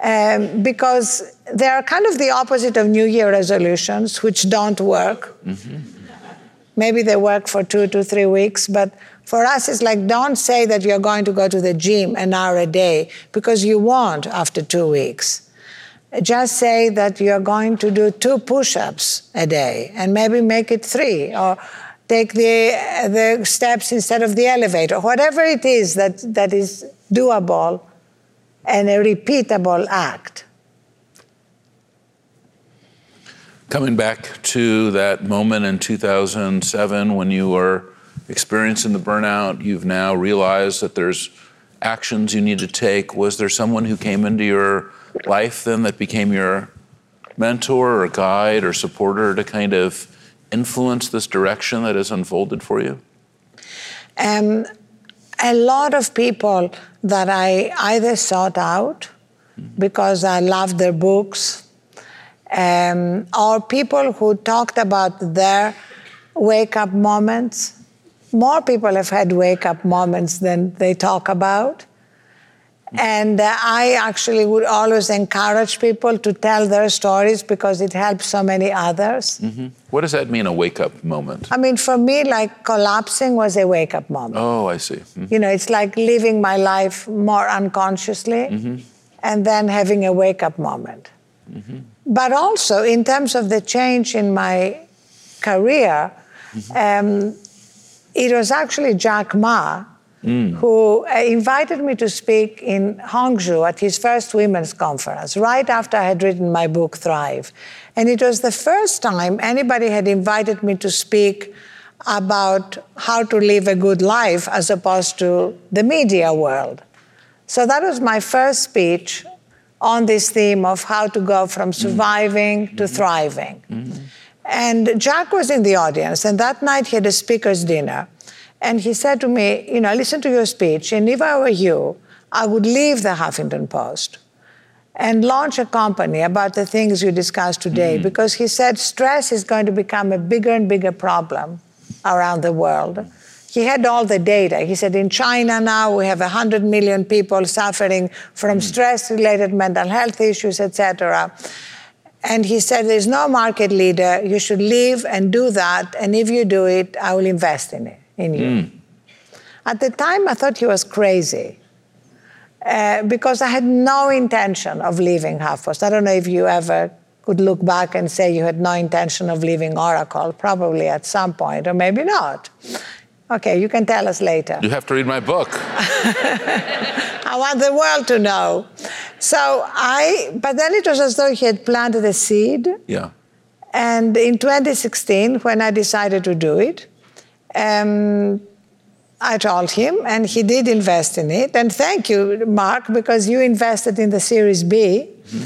um, because they are kind of the opposite of New Year resolutions, which don't work. Mm-hmm. Maybe they work for two to three weeks, but for us, it's like don't say that you're going to go to the gym an hour a day because you won't after two weeks. Just say that you're going to do two push ups a day and maybe make it three or take the, the steps instead of the elevator, whatever it is that, that is doable and a repeatable act.
Coming back to that moment in 2007 when you were experiencing the burnout, you've now realized that there's actions you need to take. Was there someone who came into your life then that became your mentor or guide or supporter to kind of influence this direction that has unfolded for you?
Um, a lot of people that I either sought out because I loved their books, um, or people who talked about their wake up moments. More people have had wake up moments than they talk about. And uh, I actually would always encourage people to tell their stories because it helps so many others. Mm-hmm.
What does that mean, a wake up moment?
I mean, for me, like collapsing was a wake up moment.
Oh, I see. Mm-hmm.
You know, it's like living my life more unconsciously mm-hmm. and then having a wake up moment. Mm-hmm. But also, in terms of the change in my career, mm-hmm. um, it was actually Jack Ma mm. who uh, invited me to speak in Hangzhou at his first women's conference, right after I had written my book, Thrive. And it was the first time anybody had invited me to speak about how to live a good life as opposed to the media world. So that was my first speech on this theme of how to go from surviving mm-hmm. to thriving. Mm-hmm. And Jack was in the audience, and that night he had a speaker's dinner. And he said to me, You know, listen to your speech, and if I were you, I would leave the Huffington Post and launch a company about the things you discussed today mm-hmm. because he said stress is going to become a bigger and bigger problem around the world. He had all the data. He said in China now we have 100 million people suffering from mm-hmm. stress related mental health issues, etc. And he said, There's no market leader. You should leave and do that. And if you do it, I will invest in it in you. Mm. At the time, I thought he was crazy uh, because I had no intention of leaving HuffPost. I don't know if you ever could look back and say you had no intention of leaving Oracle, probably at some point, or maybe not. Okay, you can tell us later.
You have to read my book.
I want the world to know. So I, but then it was as though he had planted a seed.
Yeah.
And in 2016, when I decided to do it, um, I told him, and he did invest in it. And thank you, Marc, because you invested in the Series B. Mm-hmm.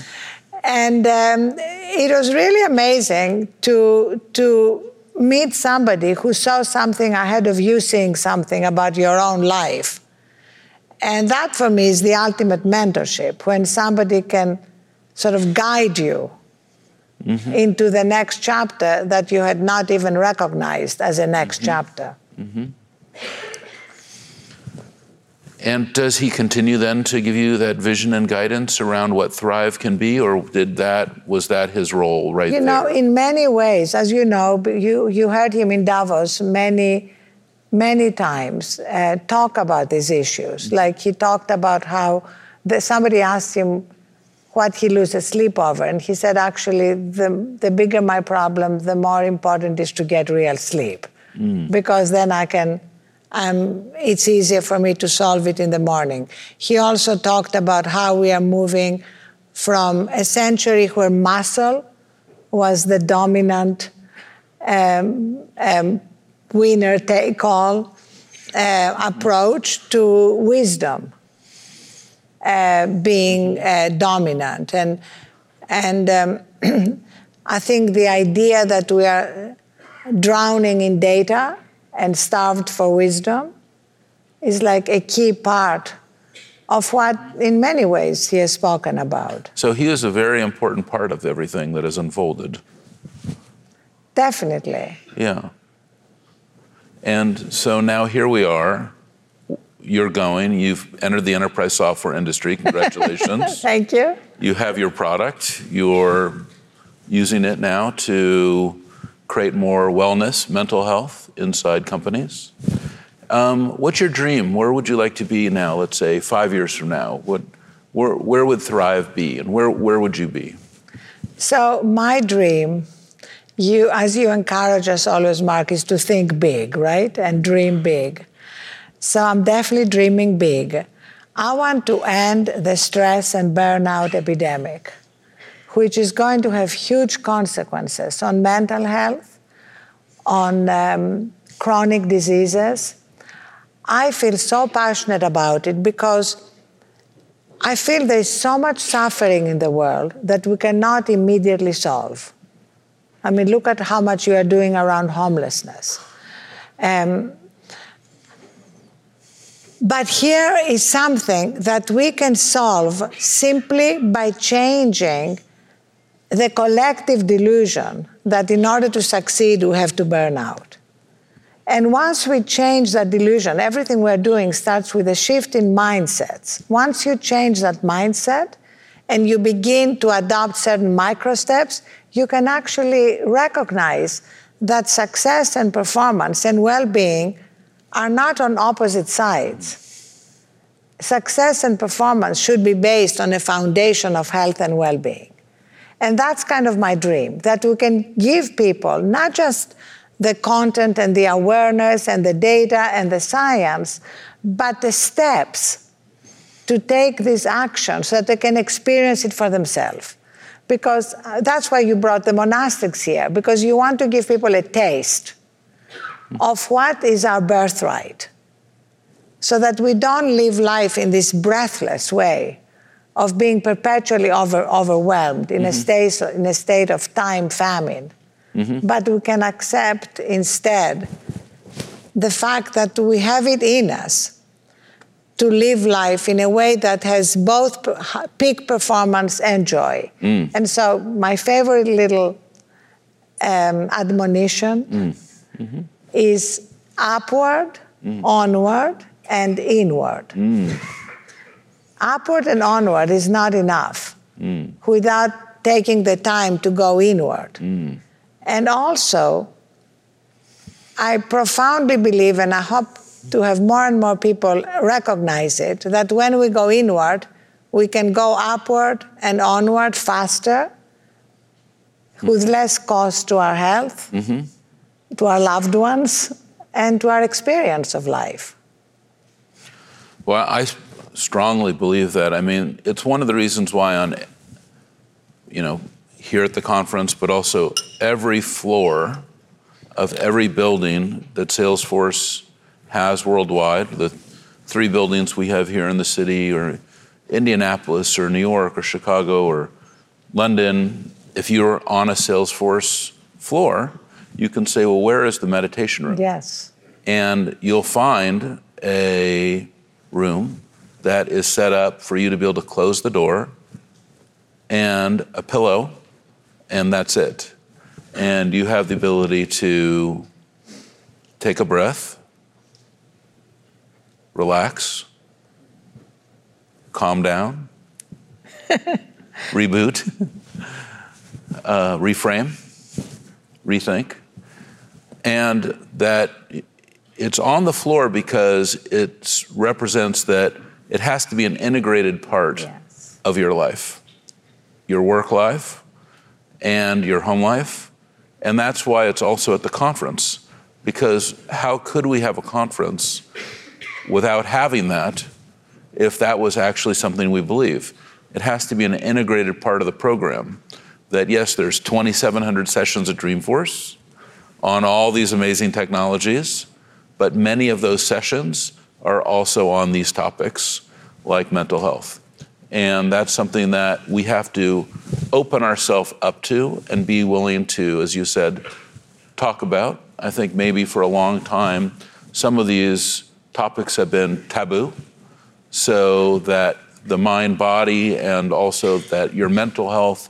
And um, it was really amazing to, to meet somebody who saw something ahead of you seeing something about your own life. And that for me is the ultimate mentorship when somebody can sort of guide you mm-hmm. into the next chapter that you had not even recognized as a next mm-hmm. chapter. Mm-hmm.
And does he continue then to give you that vision and guidance around what Thrive can be, or did that was that his role right
you
there?
know, in many ways, as you know, you you heard him in Davos many many times uh, talk about these issues. Like he talked about how the, somebody asked him what he loses sleep over, and he said, actually, the the bigger my problem, the more important is to get real sleep, mm. because then I can um, it's easier for me to solve it in the morning. He also talked about how we are moving from a century where muscle was the dominant um, um, winner take all uh, approach to wisdom uh, being uh, dominant. And, and um, I think the idea that we are drowning in data and starved for wisdom is like a key part of what, in many ways, he has spoken about.
So he is a very important part of everything that has unfolded.
Definitely.
Yeah. And so now here we are. You're going, you've entered the enterprise software industry. Congratulations.
Thank you.
You have your product, you're using it now to create more wellness, mental health inside companies. Um, what's your dream? Where would you like to be now, let's say five years from now? What, where, where would Thrive be and where, where would you be?
So, my dream, you, as you encourage us always, Marc, is to think big, right? And dream big. So, I'm definitely dreaming big. I want to end the stress and burnout epidemic which is going to have huge consequences on mental health, on um, chronic diseases. I feel so passionate about it because I feel there's so much suffering in the world that we cannot immediately solve. I mean, look at how much you are doing around homelessness. Um, but here is something that we can solve simply by changing the collective delusion that in order to succeed, we have to burn out. And once we change that delusion, everything we're doing starts with a shift in mindsets. Once you change that mindset and you begin to adopt certain micro steps, you can actually recognize that success and performance and well being are not on opposite sides. Success and performance should be based on a foundation of health and well being. And that's kind of my dream that we can give people not just the content and the awareness and the data and the science, but the steps to take this action so that they can experience it for themselves. Because uh, that's why you brought the monastics here, because you want to give people a taste of what is our birthright so that we don't live life in this breathless way of being perpetually over, overwhelmed in, mm-hmm. a state, in a state of time famine. Mm-hmm. But we can accept instead the fact that we have it in us to live life in a way that has both peak performance and joy. Mm. And so, my favorite little um, admonition mm. mm-hmm. is upward, mm. onward, and inward. Mm upward and onward is not enough mm. without taking the time to go inward. Mm. And also, I profoundly believe, and I hope to have more and more people recognize it, that when we go inward, we can go upward and onward faster mm-hmm. with less cost to our health, mm-hmm. to our loved ones, and to our experience of life.
Well, I strongly believe that. I mean, it's one of the reasons why on, you know, here at the conference, but also every floor of every building that Salesforce has worldwide. The three buildings we have here in the city, or Indianapolis, or New York, or Chicago, or London, if you're on a Salesforce floor, you can say, well, where is the meditation room?
Yes.
And you'll find a room that is set up for you to be able to close the door and a pillow, and that's it. And you have the ability to take a breath, relax, calm down, reboot, uh, reframe, rethink, and that it's on the floor because it represents that it has to be an integrated part
Yes.
of your life, your work life, and your home life. And that's why it's also at the conference. Because how could we have a conference without having that if that was actually something we believe? It has to be an integrated part of the program. That yes, there's 2,700 sessions at Dreamforce on all these amazing technologies, but many of those sessions are also on these topics like mental health. And that's something that we have to open ourselves up to and be willing to, as you said, talk about. I think maybe for a long time, some of these topics have been taboo, so that the mind body and also that your mental health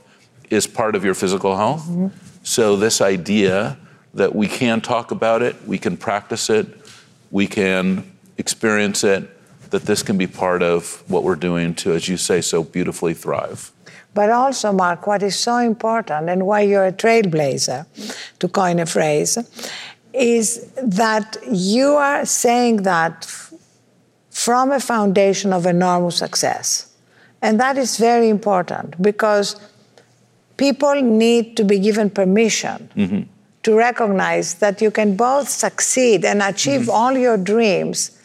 is part of your physical health. Mm-hmm. So, this idea that we can talk about it, we can practice it, we can experience it, that this can be part of what we're doing to, as you say, so beautifully thrive.
But also, Marc, what is so important and why you're a trailblazer, to coin a phrase, is that you are saying that from a foundation of enormous success. And that is very important because people need to be given permission mm-hmm. to recognize that you can both succeed and achieve mm-hmm. all your dreams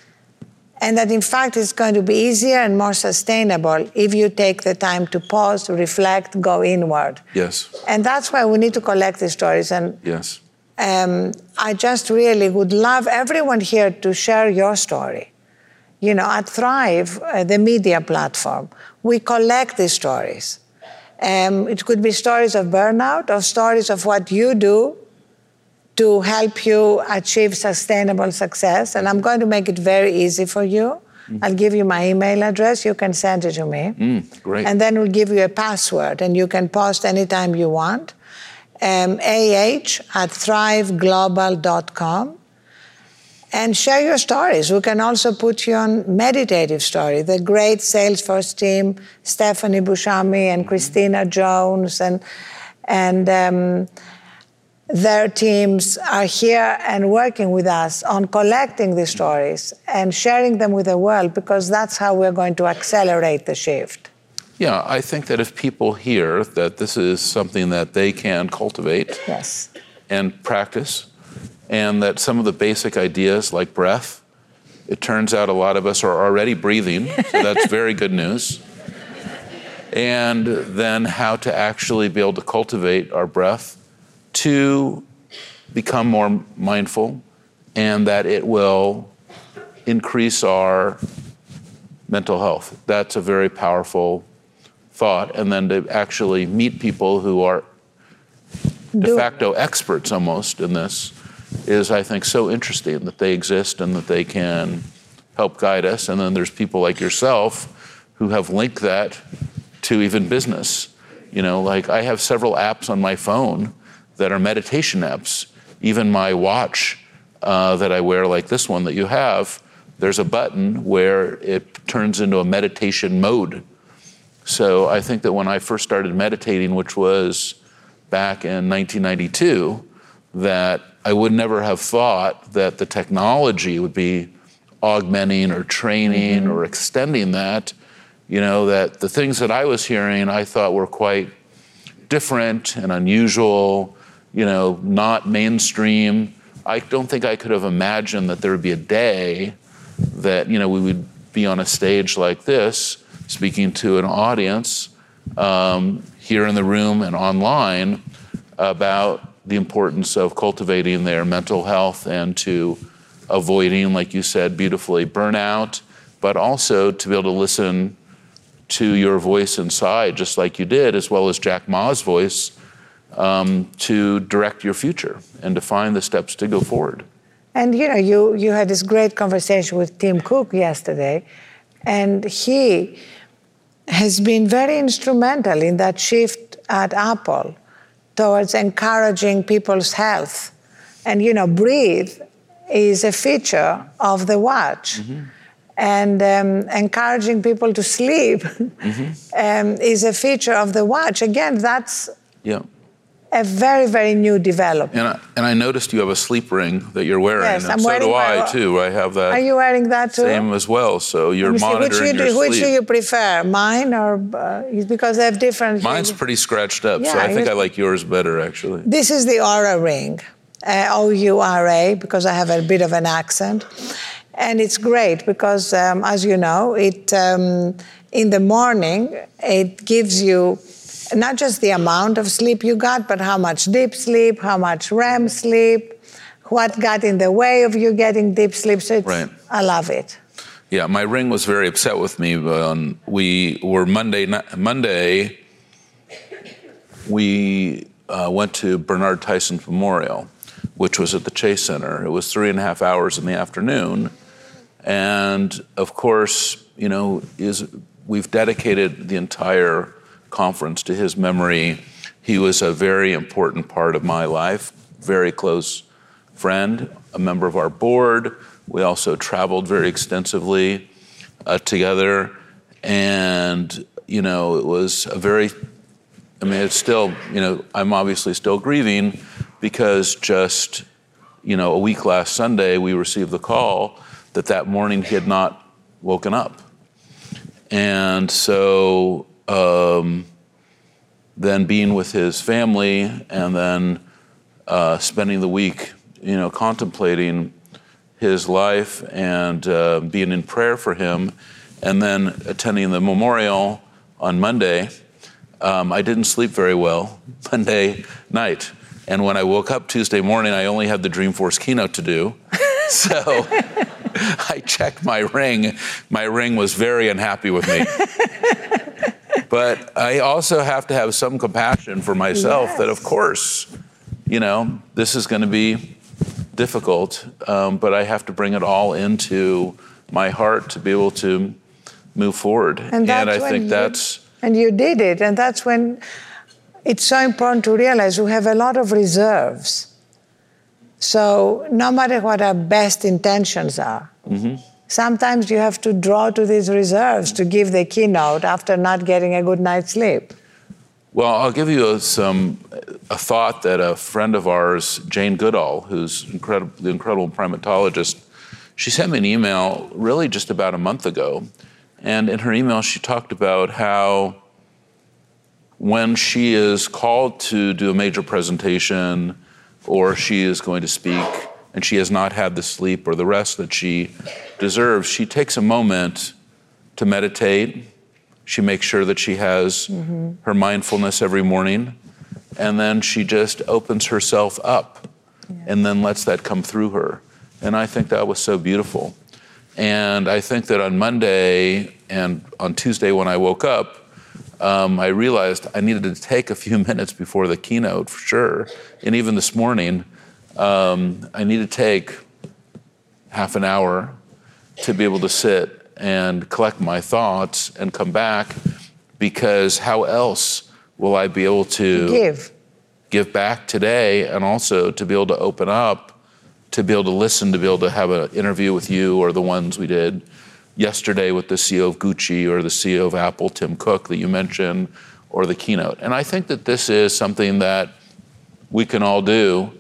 and that in fact it's going to be easier and more sustainable if you take the time to pause, reflect, go inward.
Yes,
And that's why we need to collect these stories. And
yes.
Um, I just really would love everyone here to share your story. You know, at Thrive, uh, the media platform, we collect these stories. Um, it could be stories of burnout or stories of what you do to help you achieve sustainable success. And I'm going to make it very easy for you. I'll give you my email address. You can send it to me.
Mm, great.
And then we'll give you a password, and you can post anytime you want. Um, AH at thriveglobal.com. And share your stories. We can also put you on meditative story. The great Salesforce team, Stephanie Buscemi and Christina Jones, and and um, their teams are here and working with us on collecting these stories and sharing them with the world because that's how we're going to accelerate the shift.
Yeah, I think that if people hear that this is something that they can cultivate
Yes.
and practice, and that some of the basic ideas like breath, it turns out a lot of us are already breathing, so that's very good news. And then how to actually be able to cultivate our breath to become more mindful, and that it will increase our mental health. That's a very powerful thought. And then to actually meet people who are de facto experts almost in this is, I think, so interesting that they exist and that they can help guide us. And then there's people like yourself who have linked that to even business. You know, like I have several apps on my phone that are meditation apps. Even my watch uh, that I wear, like this one that you have, there's a button where it turns into a meditation mode. So I think that when I first started meditating, which was back in 1992, that I would never have thought that the technology would be augmenting or training mm-hmm. or extending that. You know, that the things that I was hearing I thought were quite different and unusual, you know, not mainstream. I don't think I could have imagined that there would be a day that, you know, we would be on a stage like this speaking to an audience um, here in the room and online about the importance of cultivating their mental health and to avoiding, like you said beautifully, burnout, but also to be able to listen to your voice inside, just like you did, as well as Jack Ma's voice, um, to direct your future and to find the steps to go forward.
And you know, you, you had this great conversation with Tim Cook yesterday, and he has been very instrumental in that shift at Apple towards encouraging people's health. And you know, breathe is a feature of the watch. Mm-hmm. And um, encouraging people to sleep mm-hmm. um, is a feature of the watch. Again, that's
yeah
a very, very new development.
And I, and I noticed you have a sleep ring that you're wearing. Yes, I'm so wearing do I too. I have that.
Are you wearing that too?
Same as well. So you're monitoring
which you,
your sleep.
Which do you prefer, mine or uh, because they have different?
Mine's pretty scratched up, yeah, so I think I like yours better actually.
This is the Oura ring, uh, O U R A, because I have a bit of an accent, and it's great because, um, as you know, it um, in the morning it gives you not just the amount of sleep you got, but how much deep sleep, how much REM sleep, what got in the way of you getting deep sleep. So right. I love it.
Yeah, my ring was very upset with me. When we were Monday. Monday, we uh, went to Bernard Tyson Memorial, which was at the Chase Center. It was three and a half hours in the afternoon, and of course, you know, is we've dedicated the entire conference to his memory. He was a very important part of my life, very close friend, a member of our board. We also traveled very extensively uh, together. And, you know, it was a very, I mean, it's still, you know, I'm obviously still grieving because just, you know, a week last Sunday, we received the call that that morning he had not woken up. And so um, then being with his family, and then uh, spending the week, you know, contemplating his life and uh, being in prayer for him, and then attending the memorial on Monday. Um, I didn't sleep very well Monday night. And when I woke up Tuesday morning, I only had the Dreamforce keynote to do. so I checked my ring. My ring was very unhappy with me. But I also have to have some compassion for myself yes. that, of course, you know, this is going to be difficult, um, but I have to bring it all into my heart to be able to move forward.
And, and
I think
you,
that's.
And you did it. And that's when it's so important to realize we have a lot of reserves. So no matter what our best intentions are, mm-hmm sometimes you have to draw to these reserves to give the keynote after not getting a good night's sleep.
Well, I'll give you a, some a thought that a friend of ours, Jane Goodall, who's incredible, the incredible primatologist, she sent me an email really just about a month ago, and in her email she talked about how when she is called to do a major presentation or she is going to speak and she has not had the sleep or the rest that she deserves, she takes a moment to meditate. She makes sure that she has mm-hmm. her mindfulness every morning. And then she just opens herself up yeah. and then lets that come through her. And I think that was so beautiful. And I think that on Monday and on Tuesday when I woke up, um, I realized I needed to take a few minutes before the keynote for sure. And even this morning, um, I need to take half an hour to be able to sit and collect my thoughts and come back because how else will I be able to
give.
give back today and also to be able to open up to be able to listen to be able to have an interview with you or the ones we did yesterday with the CEO of Gucci or the CEO of Apple Tim Cook that you mentioned or the keynote. And I think that this is something that we can all do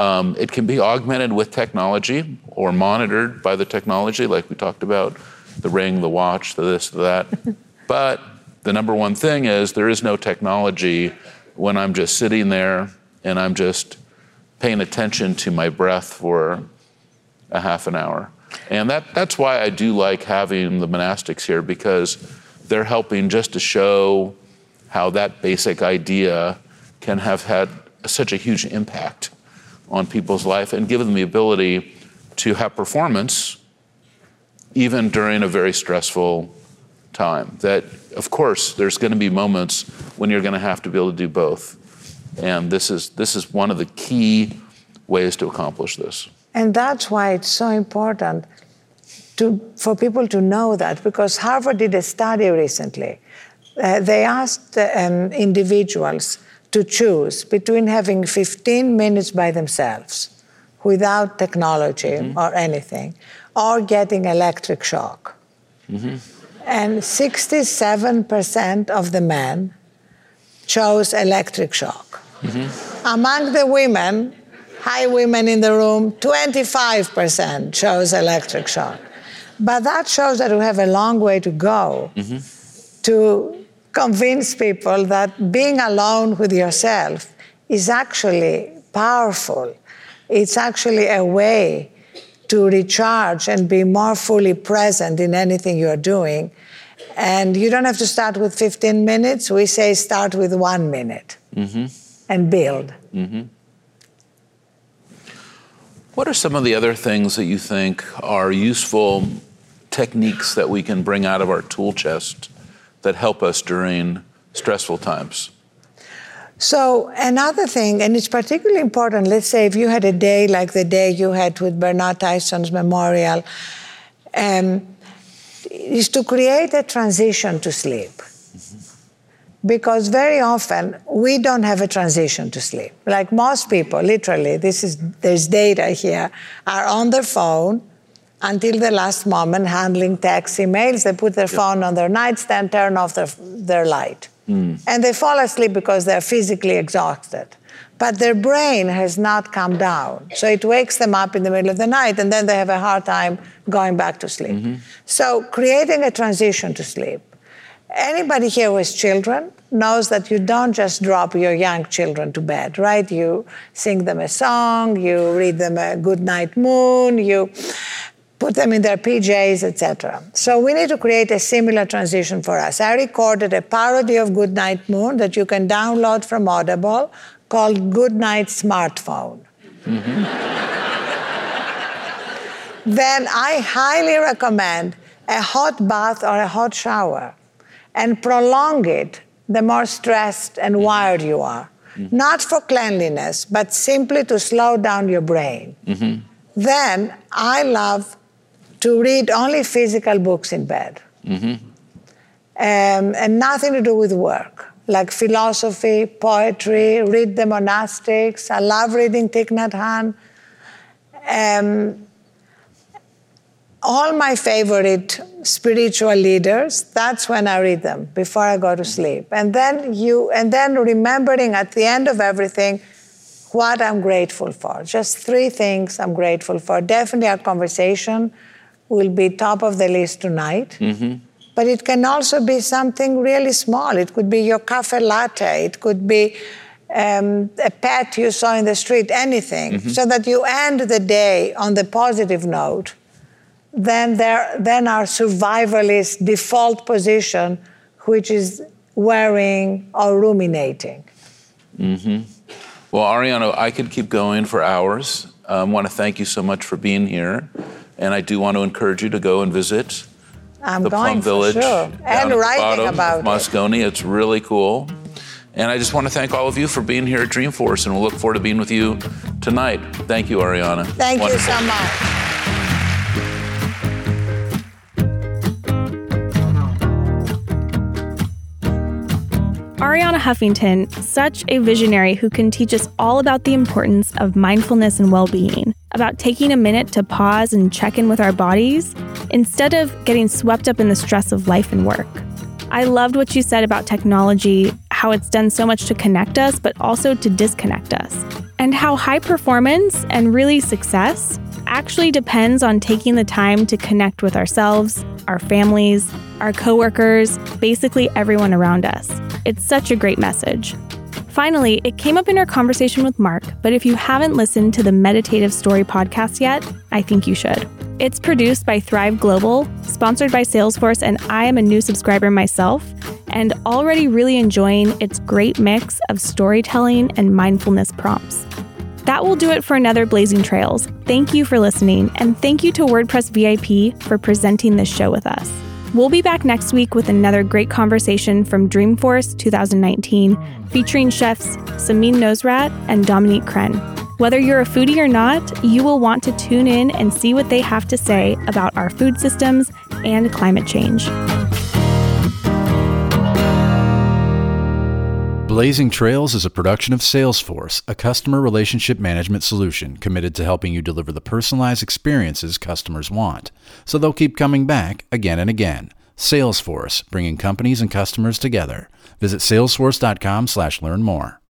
um, it can be augmented with technology or monitored by the technology, like we talked about the ring, the watch, the this, the that. but the number one thing is there is no technology when I'm just sitting there and I'm just paying attention to my breath for a half an hour. And that, that's why I do like having the monastics here because they're helping just to show how that basic idea can have had such a huge impact on people's life and give them the ability to have performance even during a very stressful time. That, of course, there's going to be moments when you're going to have to be able to do both. And this is, this is one of the key ways to accomplish this.
And that's why it's so important to, for people to know that, because Harvard did a study recently. Uh, they asked um, individuals to choose between having 15 minutes by themselves without technology mm-hmm. or anything, or getting electric shock. Mm-hmm. And 67% of the men chose electric shock. Mm-hmm. Among the women, high women in the room, 25% chose electric shock. But that shows that we have a long way to go mm-hmm. to convince people that being alone with yourself is actually powerful. It's actually a way to recharge and be more fully present in anything you're doing. And you don't have to start with 15 minutes. We say start with one minute mm-hmm. and build. Mm-hmm.
What are some of the other things that you think are useful techniques that we can bring out of our tool chest that help us during stressful times?
So, another thing, and it's particularly important, let's say if you had a day like the day you had with Bernard Tyson's memorial, um, is to create a transition to sleep. Because very often we don't have a transition to sleep. Like most people, literally, this is there's data here, are on their phone until the last moment handling text emails. They put their yep. phone on their nightstand, turn off their, their light. Mm. And they fall asleep because they're physically exhausted. But their brain has not come down. So it wakes them up in the middle of the night, and then they have a hard time going back to sleep. Mm-hmm. So creating a transition to sleep. Anybody here with children knows that you don't just drop your young children to bed, right? You sing them a song, you read them a good night moon, you put them in their PJs, etc. So we need to create a similar transition for us. I recorded a parody of Goodnight Moon that you can download from Audible called Goodnight Smartphone. Mm-hmm. then I highly recommend a hot bath or a hot shower and prolong it the more stressed and wired you are. Mm-hmm. Not for cleanliness, but simply to slow down your brain. Mm-hmm. Then I love to read only physical books in bed. Mm-hmm. Um, and nothing to do with work, like philosophy, poetry, read the monastics. I love reading Thich Nhat Hanh. Um, all my favorite spiritual leaders that's when i read them before i go to sleep and then you and then remembering at the end of everything what i'm grateful for just three things i'm grateful for definitely our conversation will be top of the list tonight. Mm-hmm. But it can also be something really small. It could be your cafe latte. It could be um, a pet you saw in the street, anything, mm-hmm. so that you end the day on the positive note. Then, there, then our survivalist default position, which is worrying or ruminating.
Mm-hmm. Well, Arianna, I could keep going for hours. I um, want to thank you so much for being here. And I do want to encourage you to go and visit
I'm
the
Plum
Village
sure. and writing about
Moscone. It. It's really cool. And I just want to thank all of you for being here at Dreamforce, and we'll look forward to being with you tonight. Thank you, Arianna.
Thank Wonderful. you so much.
Huffington, such a visionary who can teach us all about the importance of mindfulness and well being, about taking a minute to pause and check in with our bodies instead of getting swept up in the stress of life and work. I loved what you said about technology, how it's done so much to connect us, but also to disconnect us, and how high performance and really success actually depends on taking the time to connect with ourselves, our families, our coworkers, basically everyone around us. It's such a great message. Finally, it came up in our conversation with Marc, but if you haven't listened to the Meditative Story podcast yet, I think you should. It's produced by Thrive Global, sponsored by Salesforce, and I am a new subscriber myself and already really enjoying its great mix of storytelling and mindfulness prompts. That will do it for another Blazing Trails. Thank you for listening, and thank you to WordPress VIP for presenting this show with us. We'll be back next week with another great conversation from Dreamforce 2019 featuring chefs Samin Nosrat and Dominique Crenn. Whether you're a foodie or not, you will want to tune in and see what they have to say about our food systems and climate change.
Blazing Trails is a production of Salesforce, a customer relationship management solution committed to helping you deliver the personalized experiences customers want. So they'll keep coming back again and again. Salesforce, bringing companies and customers together. Visit salesforce.com/learn more.